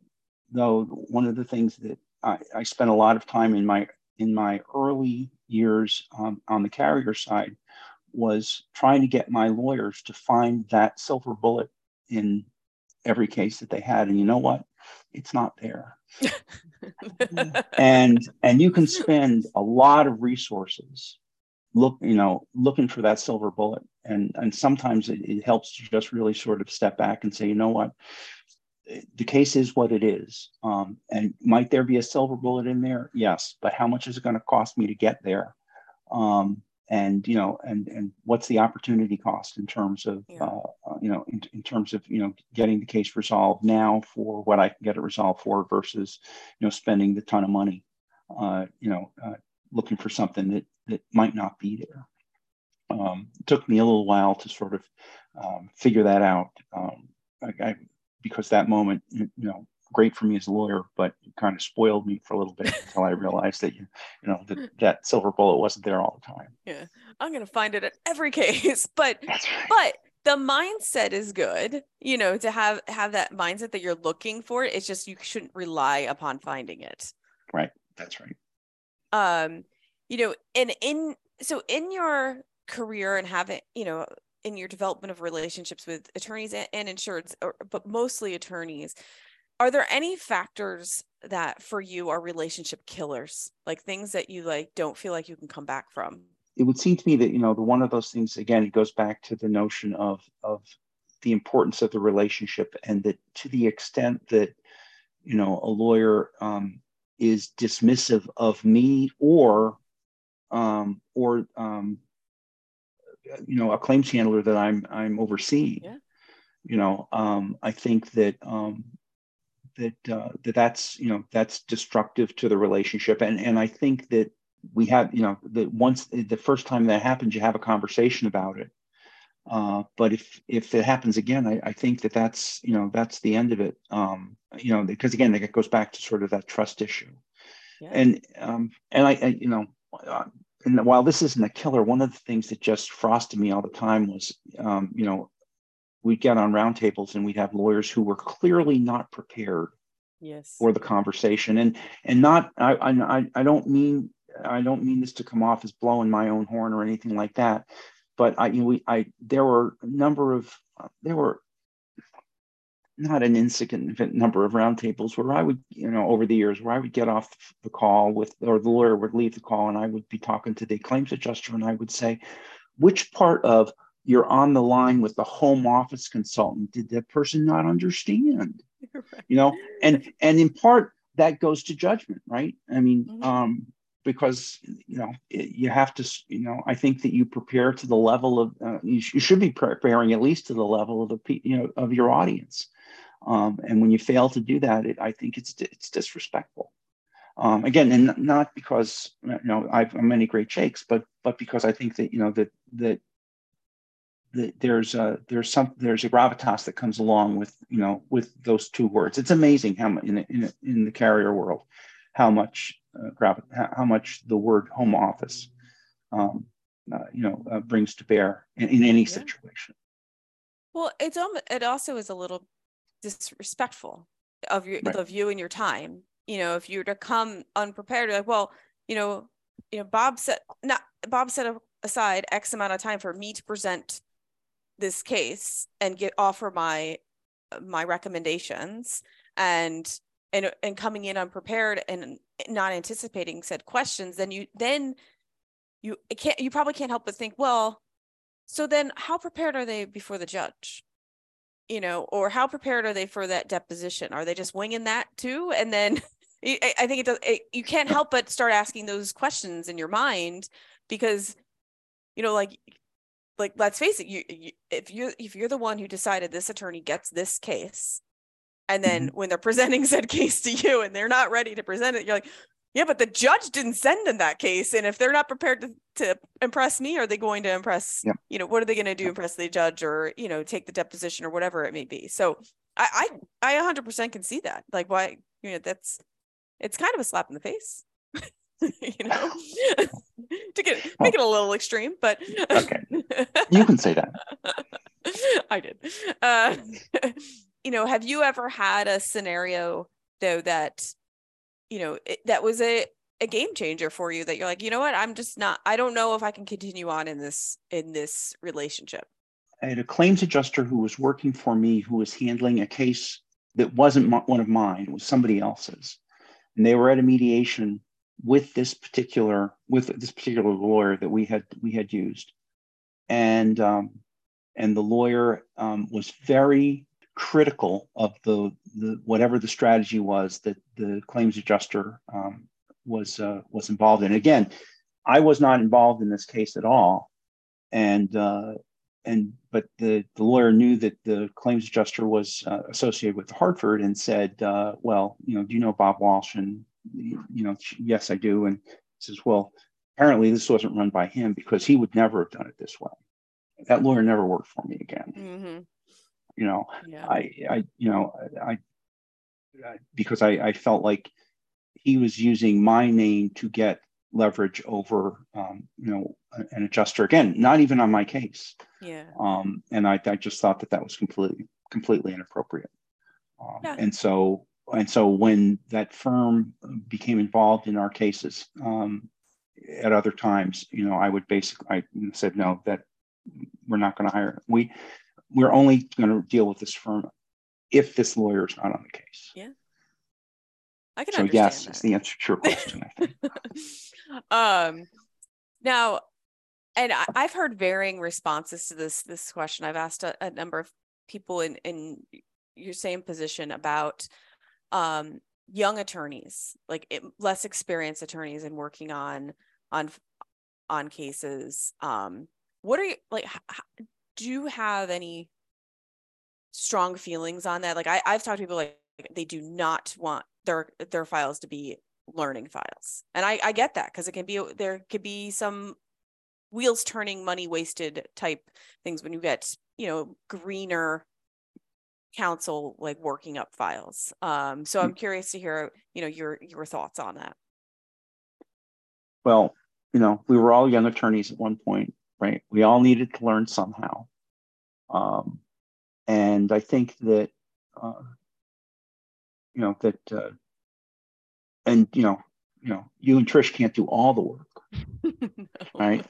though, one of the things that I, I spent a lot of time in my in my early years um, on the carrier side was trying to get my lawyers to find that silver bullet in every case that they had and you know what? It's not there. And and you can spend a lot of resources look you know looking for that silver bullet. And and sometimes it, it helps to just really sort of step back and say you know what? The case is what it is. Um, and might there be a silver bullet in there? Yes. But how much is it going to cost me to get there? Um, and you know and and what's the opportunity cost in terms of yeah. uh, uh, you know in, in terms of you know getting the case resolved now for what i can get it resolved for versus you know spending the ton of money uh, you know uh, looking for something that that might not be there um, it took me a little while to sort of um, figure that out um, I, I, because that moment you know great for me as a lawyer, but kind of spoiled me for a little bit until I realized that you, you know, that that silver bullet wasn't there all the time. Yeah, I'm gonna find it at every case, but right. but the mindset is good. You know, to have have that mindset that you're looking for. It's just you shouldn't rely upon finding it. Right. That's right. Um, you know, and in so in your career and having, you know, in your development of relationships with attorneys and, and insureds, or, but mostly attorneys, are there any factors that for you are relationship killers like things that you like don't feel like you can come back from it would seem to me that you know the one of those things again it goes back to the notion of of the importance of the relationship and that to the extent that you know a lawyer um, is dismissive of me or um, or um, you know a claims handler that i'm i'm overseeing yeah. you know um, i think that um, that uh, that that's you know that's destructive to the relationship. And and i think that we have you know that once the first time that happens you have a conversation about it. Uh, but if if it happens again I, I think that that's you know that's the end of it. Um, you know because again it goes back to sort of that trust issue. Yeah. and um, and I, I you know uh, and while this isn't a killer one of the things that just frosted me all the time was um, you know we'd get on roundtables and we'd have lawyers who were clearly not prepared yes. for the conversation and and not I, I i don't mean i don't mean this to come off as blowing my own horn or anything like that but i you know, we i there were a number of there were not an insignificant number of roundtables where I would, you know, over the years, where I would get off the call with, or the lawyer would leave the call and I would be talking to the claims adjuster and I would say, which part of you're on the line with the home office consultant. Did that person not understand? Right. you know and and in part that goes to judgment right? I mean mm-hmm. um because you know it, you have to you know i think that you prepare to the level of uh, you, sh- you, should be preparing at least to the level of the you know of your audience. Um, and when you fail to do that it, i think it's it's disrespectful. Um, again and not because you know i've many great shakes but but because i think that you know that that there's a there's some there's a gravitas that comes along with you know with those two words. It's amazing how much in in, in the carrier world how much uh, gravi- how much the word home office um, uh, you know uh, brings to bear in, in any yeah. situation. Well, it's um, it also is a little disrespectful of your Right. of you and your time. You know, if you were to come unprepared, like, well, you know, you know, Bob said not Bob set a- aside X amount of time for me to present this case and get offer my my recommendations. And and and coming in unprepared and not anticipating said questions then you then you can't you probably can't help but think well so then how prepared are they before the judge? You know or how prepared are they for that deposition? Are they just winging that too? And then I think it does it, you can't help but start asking those questions in your mind because you know like like let's face it you, you if you if you're the one who decided this attorney gets this case and then mm-hmm. when they're presenting said case to you and they're not ready to present it you're like yeah but the judge didn't send in that case and if they're not prepared to, to impress me are they going to impress Yep. you know what are they going to do impress the judge or you know take the deposition or whatever it may be? So i i i 100% can see that. Like why you know that's it's kind of a slap in the face you know to get make it a little extreme but Okay. You can say that. I did. Uh, you know, have you ever had a scenario though that, you know, it, that was a a game changer for you that you're like, you know what, I'm just not. I don't know if I can continue on in this in this relationship. I had a claims adjuster who was working for me who was handling a case that wasn't mo- one of mine, it was somebody else's. And they were at a mediation with this particular with this particular lawyer that we had we had used. And um, and the lawyer um, was very critical of the, the whatever the strategy was that the claims adjuster um, was uh, was involved in. Again, I was not involved in this case at all, and uh, and but the, the lawyer knew that the claims adjuster was uh, associated with Hartford and said, uh, well, you know, do you know Bob Walsh? And you know, yes, I do. And says, well, apparently this wasn't run by him because he would never have done it this way. That lawyer never worked for me again. Mm-hmm. You know, Yeah. I, I, you know, I, I because I, I felt like he was using my name to get leverage over, um, you know, an adjuster. Again, not even on my case. yeah. Um, and I, I just thought that that was completely, completely inappropriate. Um, Yeah. And so, and so when that firm became involved in our cases um, at other times, you know, I would basically, I said, no, that we're not going to hire. We, we're only going to deal with this firm if this lawyer is not on the case. Yeah. I can So understand yes, that. is the answer to your question. I think. um now and I, i've heard varying responses to this this question i've asked a, a number of people in in your same position about um young attorneys like it, less experienced attorneys and working on on on cases. Um what are you like do you have any strong feelings on that? Like I, i've talked to people like they do not want their their files to be learning files. And i i get that because it can be there could be some wheels turning money wasted type things when you get you know greener counsel like working up files um so i'm curious to hear you know your your thoughts on that Well, you know, we were all young attorneys at one point, right? We all needed to learn somehow. Um, and I think that, uh, you know, that, uh, and, you know, you know, you and Trish can't do all the work, right?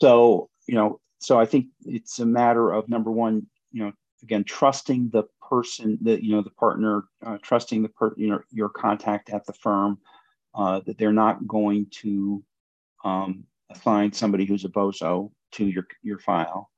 So, you know, so I think it's a matter of number one, you know, again, trusting the person that, you know, the partner, uh, trusting the per, you know, your contact at the firm, uh, that they're not going to um, assign somebody who's a bozo to your your file,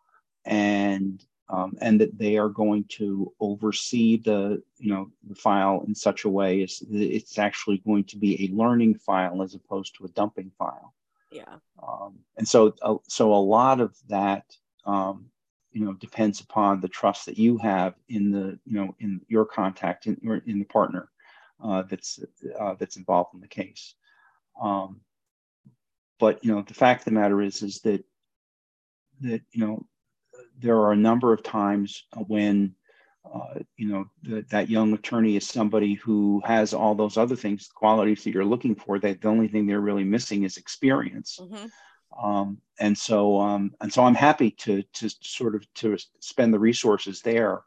and um, and that they are going to oversee the you know the file in such a way as it's actually going to be a learning file as opposed to a dumping file. yeah Um, and so uh, so a lot of that um, you know depends upon the trust that you have in the you know in your contact in, or in the partner uh, that's uh, that's involved in the case. Um, but you know the fact of the matter is is that that you know there are a number of times when uh, you know that that young attorney is somebody who has all those other things qualities that you're looking for that the only thing they're really missing is experience hmm um, and so um, and so I'm happy to to sort of to spend the resources there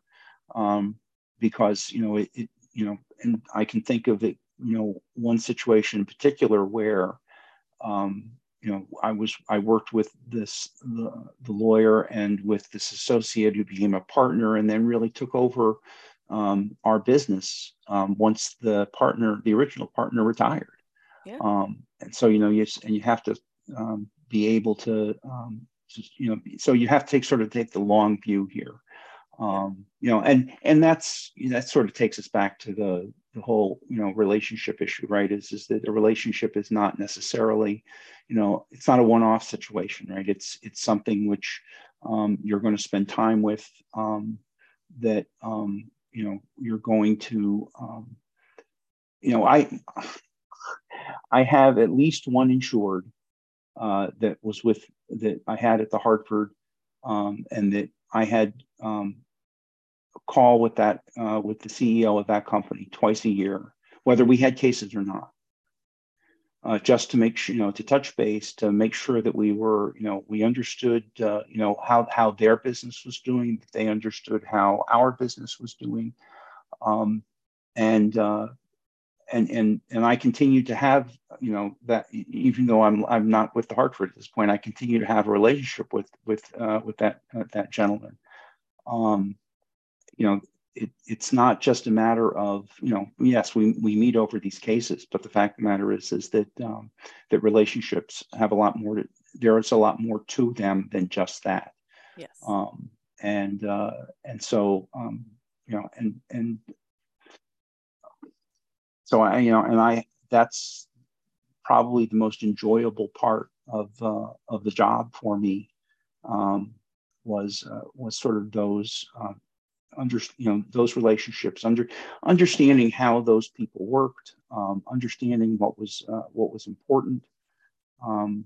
um, because you know it, it, you know and I can think of it you know one situation in particular where um, you know I was I worked with this the, the lawyer and with this associate who became a partner and then really took over um, our business um, once the partner the original partner retired yeah. Um, and so you know you and you have to um, be able to um, just, you know so you have to take sort of take the long view here. Um, you know and and that's that sort of takes us back to the the whole you know relationship issue right? Is is that the relationship is not necessarily you know it's not a one-off situation right? It's it's something which um, you're going to spend time with um, that um, you know you're going to um, you know i i have at least one insured uh, that was with that i had at the hartford um, and that i had um, a call with that uh, with the ceo of that company twice a year whether we had cases or not. Uh, just to make sure, you know, to touch base, to make sure that we were, you know, we understood, uh, you know, how how their business was doing, they understood how our business was doing, um, and uh, and and and I continue to have, you know, that even though I'm I'm not with the Hartford at this point, I continue to have a relationship with with uh, with that uh, that gentleman. Um, you know, it, it's not just a matter of you know yes we, we meet over these cases but the fact of the matter is is that um, that relationships have a lot more to, there is a lot more to them than just that yes um, and uh, and so um, you know and and so I you know and I that's probably the most enjoyable part of uh, of the job for me um, was uh, was sort of those uh, under you know those relationships under understanding how those people worked um, understanding what was uh, what was important um,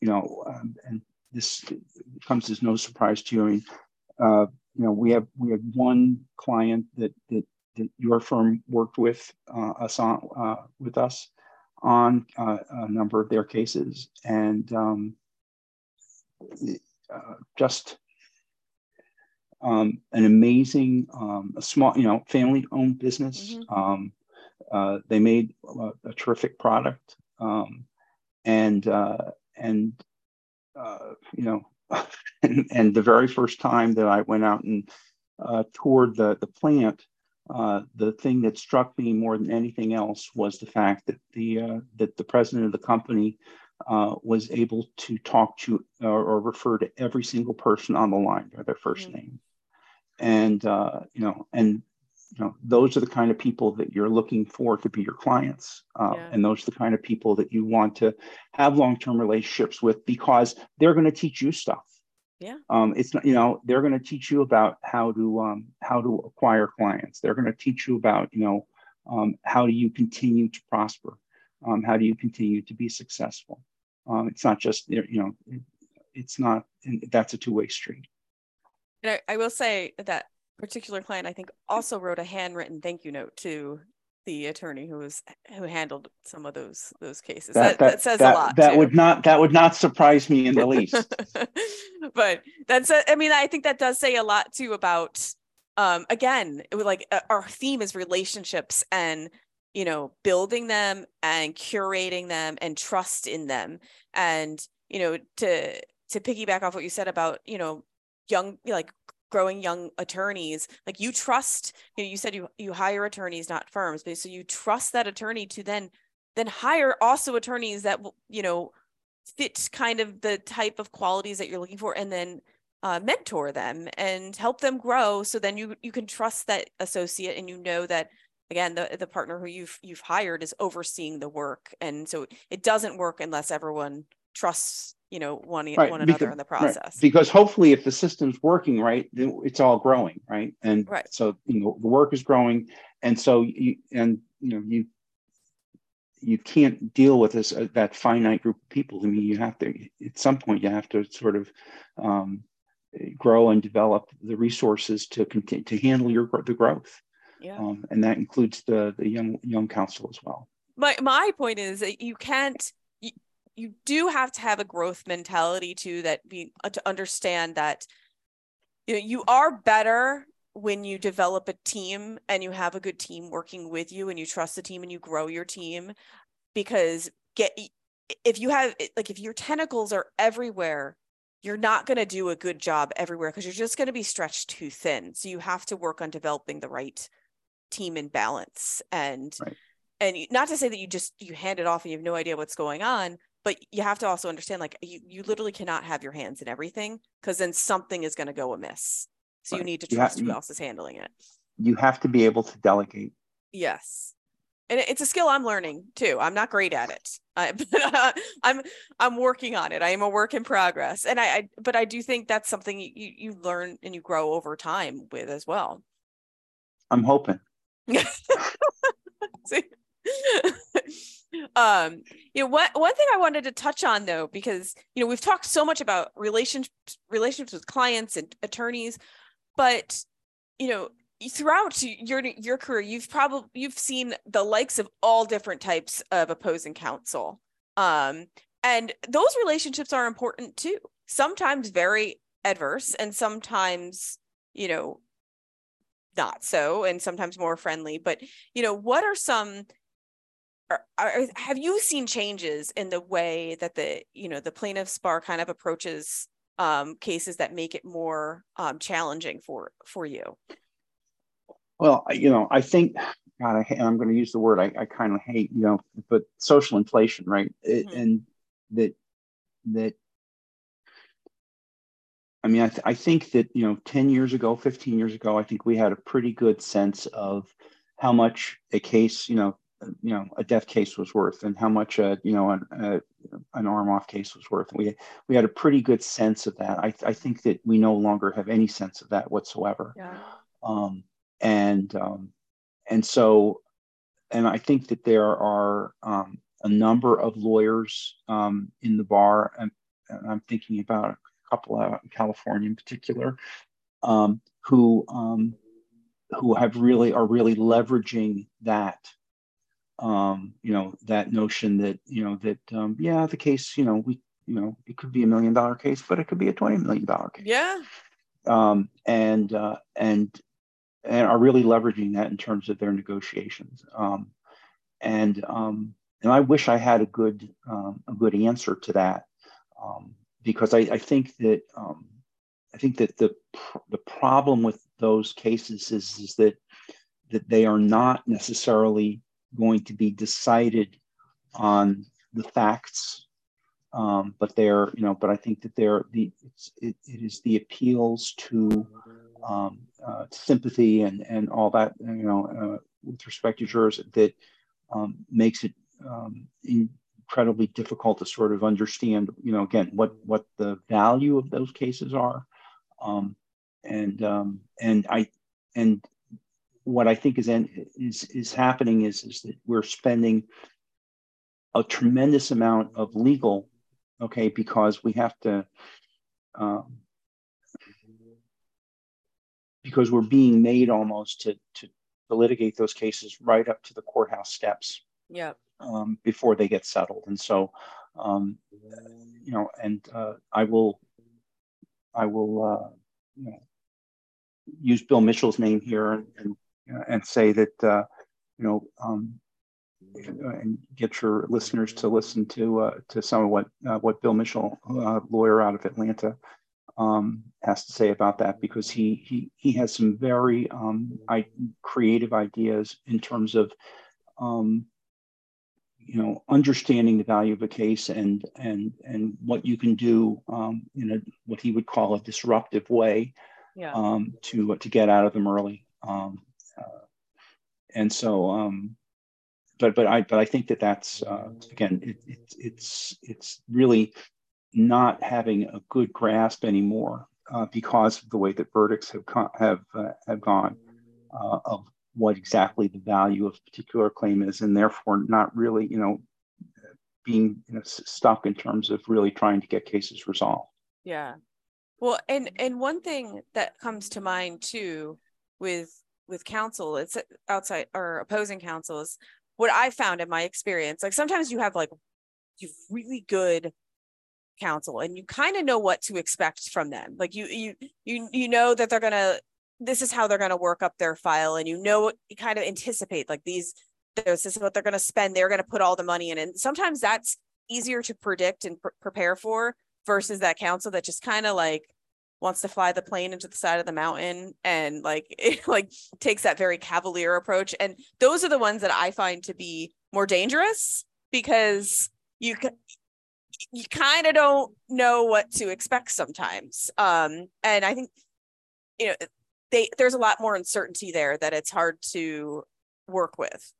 you know um, and this comes as no surprise to you. I mean uh, you know we have we have one client that that, that your firm worked with uh, us on uh, with us on uh, a number of their cases and um, uh, just um, an amazing, um, a small, you know, family-owned business. Mm-hmm. Um, uh, they made a, a terrific product, um, and uh, and uh, you know, and, and, the very first time that I went out and uh, toured the the plant, uh, the thing that struck me more than anything else was the fact that the uh, that the president of the company uh, was able to talk to or, or, refer to every single person on the line by their 1st mm-hmm. name and uh, you know and you know those are the kind of people that you're looking for to be your clients uh, yeah. and those are the kind of people that you want to have long-term relationships with because they're going to teach you stuff yeah. Um, it's not you know they're going to teach you about how to um, how to acquire clients. They're going to teach you about you know um, how do you continue to prosper? Um, how do you continue to be successful? Um, it's not just you know it's not that's a two-way street. And I, I will say that particular client, I think, also wrote a handwritten thank you note to the attorney who was who handled some of those those cases. That, that, that says that, a lot. That too. would not that would not surprise me in the least. but that's I mean I think that does say a lot too about um again it was like uh, our theme is relationships and you know building them and curating them and trust in them and you know to to piggyback off what you said about you know young like growing young attorneys like you trust you know you said you you hire attorneys not firms but so you trust that attorney to then then hire also attorneys that you know fit kind of the type of qualities that you're looking for and then uh, mentor them and help them grow. So then you you can trust that associate and you know that again the the partner who you've you've hired is overseeing the work. And so it doesn't work unless everyone trusts you know one, right. one another because, in the process right. because hopefully if the system's working right it's all growing right and right. so you know the work is growing and so you and you know you you can't deal with this uh, that finite group of people i mean you have to at some point you have to sort of um, grow and develop the resources to continue to handle your the growth yeah. Um, and that includes the the young young counsel as well my my point is that you can't you do have to have a growth mentality too that be uh, to understand that you know you are better when you develop a team and you have a good team working with you and you trust the team and you grow your team. Because get if you have like if your tentacles are everywhere you're not going to do a good job everywhere because you're just going to be stretched too thin. So you have to work on developing the right team in balance. And right. and not to say that you just you hand it off and you have no idea what's going on but you have to also understand like you, you literally cannot have your hands in everything because then something is going to go amiss so right. you need to trust who else is handling it you have to be able to delegate yes and it's a skill I'm learning too. I'm not great at it, I, but uh, I'm I'm working on it. I am a work in progress, and I, I but I do think that's something you you learn and you grow over time with as well. I'm hoping. um you know what one thing i wanted to touch on though because you know we've talked so much about relationships relationships with clients and attorneys but you know throughout your your career you've probably you've seen the likes of all different types of opposing counsel. Um and those relationships are important too. Sometimes very adverse and sometimes you know not so and sometimes more friendly. But you know what are some are, are, have you seen changes in the way that the you know the plaintiff's bar kind of approaches um, cases that make it more um, challenging for for you well, you know, I think, God, I, am going to use the word I, I kind of hate, you know, but social inflation, right? Mm-hmm. and that, that, I mean, I, th- I think that, you know, 10 years ago, 15 years ago, I think we had a pretty good sense of how much a case, you know, you know, a death case was worth and how much, a, you know, an, a, an arm off case was worth. We, we had a pretty good sense of that. I, I think that we no longer have any sense of that whatsoever. Yeah. Um, and um, and so and I think that there are um, a number of lawyers um, in the bar, and, and, I'm thinking about a couple out in California in particular, um, who um, who have really are really leveraging that. Um, you know that notion that you know that um, yeah the case you know we you know it could be a million dollar case but it could be a 20 million dollar case yeah um, and uh, and and are really leveraging that in terms of their negotiations. Um, and um, and I wish I had a good um, a good answer to that um, because I, I, think that um, I think that the the problem with those cases is, is that that they are not necessarily going to be decided on the facts. Um, but they're you know but i think that they're the it, it is the appeals to um, uh, sympathy and and all that you know uh, with respect to jurors that um, makes it um, incredibly difficult to sort of understand you know again what what the value of those cases are. Um, and um, and I and what I think is is is happening is is that we're spending a tremendous amount of legal okay because we have to um, because we're being made almost to, to, to litigate those cases right up to the courthouse steps. Yeah. Um, before they get settled, and so, um, you know, and uh, I will, I will, uh, you know, use Bill Mitchell's name here and and, and say that, uh, you know, um, and get your listeners to listen to uh, to some of what uh, what Bill Mitchell, uh, lawyer out of Atlanta, um, has to say about that because he he he has some very um, I, creative ideas in terms of um, you know understanding the value of a case and and and what you can do um, in a what he would call a disruptive way yeah. Um, to to get out of them early. Um, and so but but I but I think that that's uh, again it, it, it's it's really not having a good grasp anymore uh, because of the way that verdicts have have uh, have gone uh, of what exactly the value of a particular claim is, and therefore not really, you know, being you know, stuck in terms of really trying to get cases resolved. Yeah, well, and and one thing that comes to mind too with with counsel, it's outside or opposing counsel is what I found in my experience. Like sometimes you have like you really good counsel and you kind of know what to expect from them like you you you you know that they're going to this is how they're going to work up their file and you know you kind of anticipate like these this is what they're going to spend they're going to put all the money in and sometimes that's easier to predict and pr- prepare for versus that counsel that just kind of like wants to fly the plane into the side of the mountain and like it like takes that very cavalier approach. And those are the ones that i find to be more dangerous because you you kind of don't know what to expect sometimes. Um and i think you know they there's a lot more uncertainty there that it's hard to work with.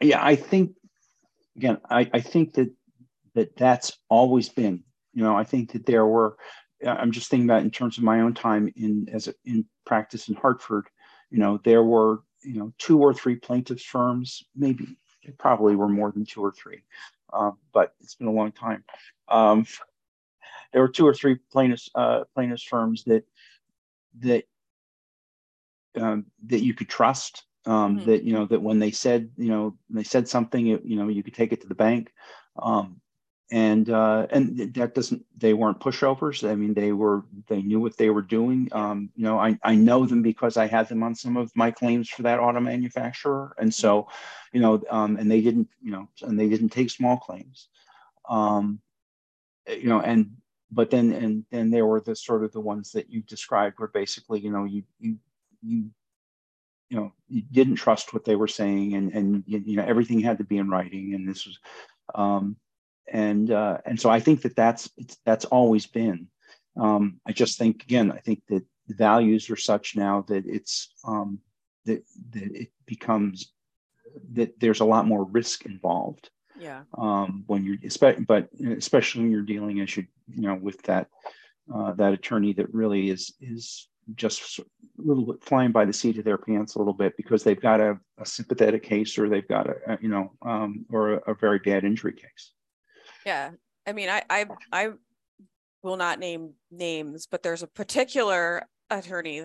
Yeah i think again i i think that that that's always been you know i think that there were i'm just thinking about in terms of my own time in as a, in practice in hartford you know there were you know two or three plaintiffs firms maybe probably were more than two or three uh, but it's been a long time um, there were two or three plaintiffs uh, plaintiffs firms that that um, that you could trust um, mm-hmm. that you know that when they said you know they said something it, you know you could take it to the bank um, and uh, and that doesn't they weren't pushovers. I mean they were they knew what they were doing. Um, you know I, I know them because i had them on some of my claims for that auto manufacturer. And so you know um, and they didn't you know and they didn't take small claims. Um, you know and but then and then there were the sort of the ones that you described where basically you know you you you you know you didn't trust what they were saying and and you know everything had to be in writing. And this was um and uh and so i think that that's it's that's always been. Um i just think again i think that the values are such now that it's um that that it becomes that there's a lot more risk involved. Yeah. Um when you're but especially when you're dealing as you you know with that uh, that attorney that really is is just a little bit flying by the seat of their pants a little bit because they've got a, a sympathetic case or they've got a, a you know um, or a, a, very bad injury case yeah. I mean i i i will not name names but there's a particular attorney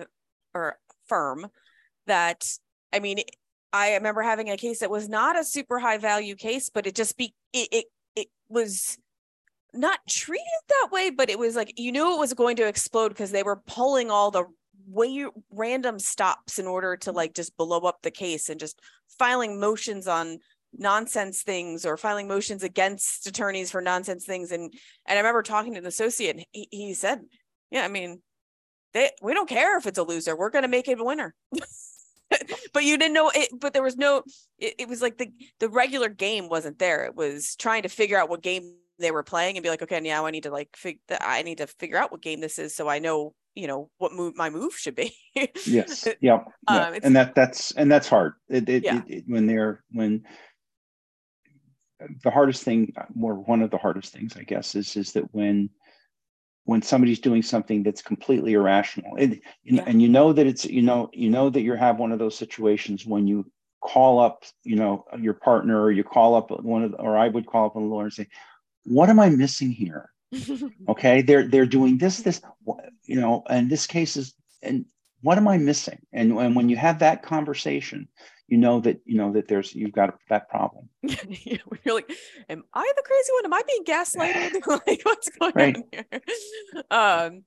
or firm that i mean i remember having a case that was not a super high value case but it just be it, it, it was not treated that way, but it was like you knew it was going to explode because they were pulling all the way random stops in order to mm-hmm. like just blow up the case and just filing motions on nonsense things or filing motions against attorneys for nonsense things and and I remember talking to an associate and he, he said yeah I mean they we don't care if it's a loser we're going to make it a winner but you didn't know it but there was no it, it was like the the regular game wasn't there it was trying to figure out what game they were playing and be like, okay, now I need to like figure I need to figure out what game this is so I know, you know, what move my move should be. yes. Yeah. yeah. Um, and that that's and that's hard. It, it, yeah. it, when they're when the hardest thing or one of the hardest things I guess is is that when when somebody's doing something that's completely irrational and, yeah. and you know that it's you know you know that you have one of those situations when you call up you know your partner or you call up one of the, or I would call up a lawyer and say what am I missing here? okay, they're they're doing this, this, you know, and this case is, and what am I missing? And, and when you have that conversation, you know that you know that there's you've got that problem. You're like, am I the crazy one? Am I being gaslighted? like, what's going right. on here? Um,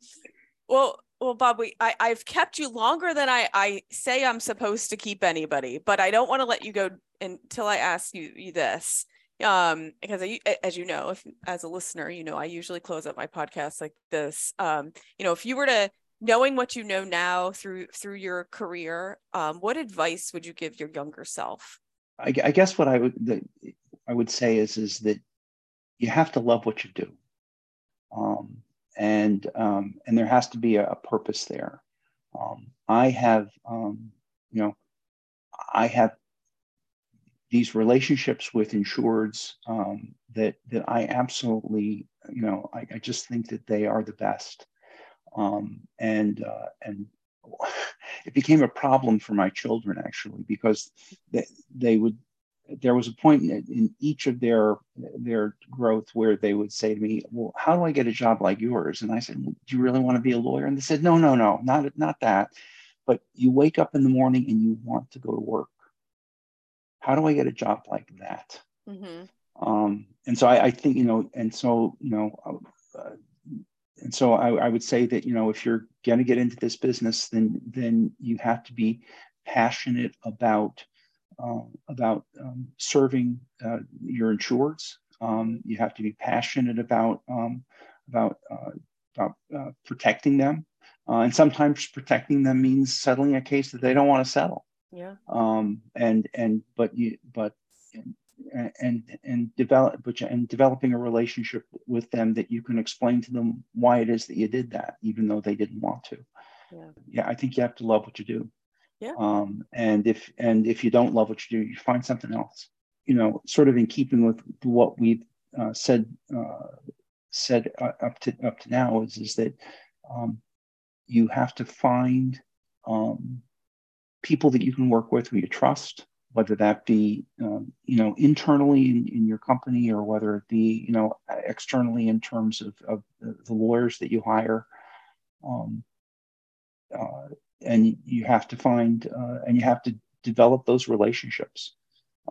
well, well, Bob, we I, I've kept you longer than I I say I'm supposed to keep anybody, but I don't want to let you go until I ask you, you this um because I, as you know if as a listener you know i usually close up my podcast like this um you know if you were to knowing what you know now through through your career um what advice would you give your younger self? I, I guess what i would the, i would say is is that you have to love what you do. Um and um and there has to be a, a purpose there. Um i have um you know i have these relationships with insureds um, that that I absolutely, you know, I, I, just think that they are the best. Um, and uh, and it became a problem for my children actually because they, they would. There was a point in, in each of their their growth where they would say to me, "Well, how do I get a job like yours?" And I said, well, "Do you really want to be a lawyer?" And they said, "No, no, no, not not that." But you wake up in the morning and you want to go to work how do I get a job like that? Mm-hmm. Um, and so I, I, think, you know, and so, you know, uh, and so I, I would say that you know if you're going to get into this business, then then you have to be passionate about uh, about um, serving uh, your insureds. Um, you have to be passionate about um, about uh, about uh, protecting them, uh, and sometimes protecting them means settling a case that they don't want to settle. Yeah. Um, and and but you but and and develop but and developing a relationship with them that you can explain to them why it is that you did that, even though they didn't want to. Yeah. Yeah. I think you have to love what you do. Yeah. Um, and if and if you don't love what you do, you find something else. You know, sort of in keeping with what we've uh, said uh, said uh, up to up to now is is that um, you have to find um, people that you can work with who you trust, whether that be um, you know internally in, in, your company or whether it be you know externally in terms of, of the lawyers that you hire. Um, uh, and you have to find uh, and you have to develop those relationships.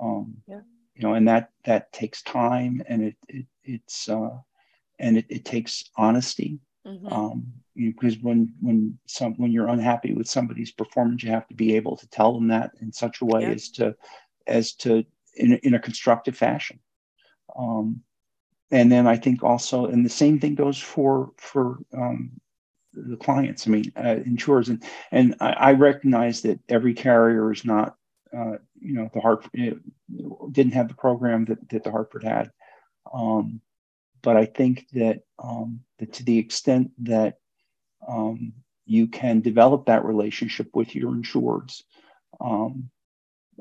Um, yeah. You know, and that that takes time, and it, it it's uh, and it, it takes honesty. Mm-hmm. Um, you because when when some when you're unhappy with somebody's performance, you have to be able to tell them that in such a way yeah. as to as to in, in a constructive fashion. Um, and then I think also, and the same thing goes for for um, the clients. I mean, uh, insurers, and and I, I, recognize that every carrier is not, uh, you know, the Hartford didn't have the program that that the Hartford had, um, but I think that um, that to the extent that um, you can develop that relationship with your insureds, um,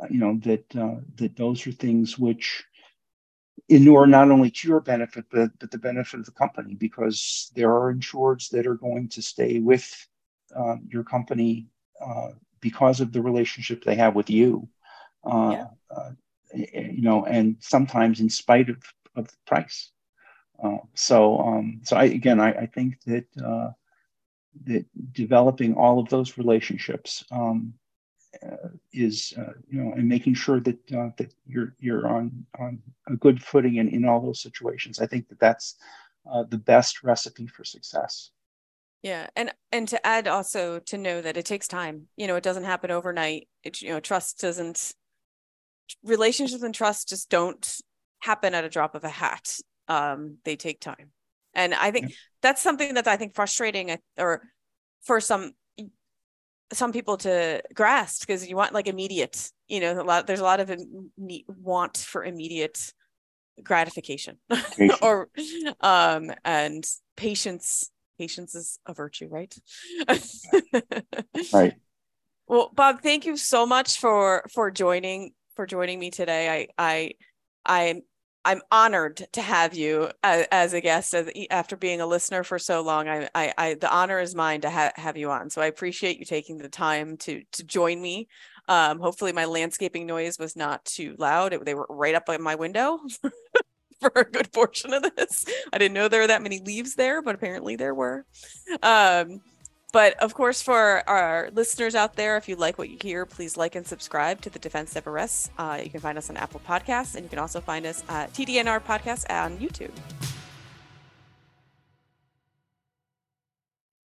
you know that uh, that those are things which inure not only to your benefit, but, but the benefit of the company, because there are insureds that are going to stay with uh, your company uh, because of the relationship they have with you. Uh, yeah. Uh, you know, and sometimes in spite of, of the price. Uh, so, um, so I, again, I, I think that uh, that developing all of those relationships um, uh, is uh, you know and making sure that uh, that you're you're on on a good footing in, in all those situations i think that that's the best recipe for success. Yeah and and to add also to know that it takes time you know it doesn't happen overnight it you know trust doesn't relationships and trust just don't happen at a drop of a hat um they take time. And i think yeah. that's something that's i think frustrating or for some some people to grasp because you want like immediate you know a lot there's a lot of want for immediate gratification or um and patience patience is a virtue right? Right. Well bob thank you so much for for joining for joining me today. I i i'm I'm honored to have you as, as a guest as, after being a listener for so long. I, I, I the honor is mine to ha- have you on. So I appreciate you taking the time to to join me. Um, hopefully, my landscaping noise was not too loud. It, they were right up by my window for a good portion of this. I didn't know there were that many leaves there, but apparently there were. Um, but of course, for our listeners out there, if you like what you hear, please like and subscribe to the Defense Never Rests. Uh, you can find us on Apple Podcasts, and you can also find us at TDNR Podcast on YouTube.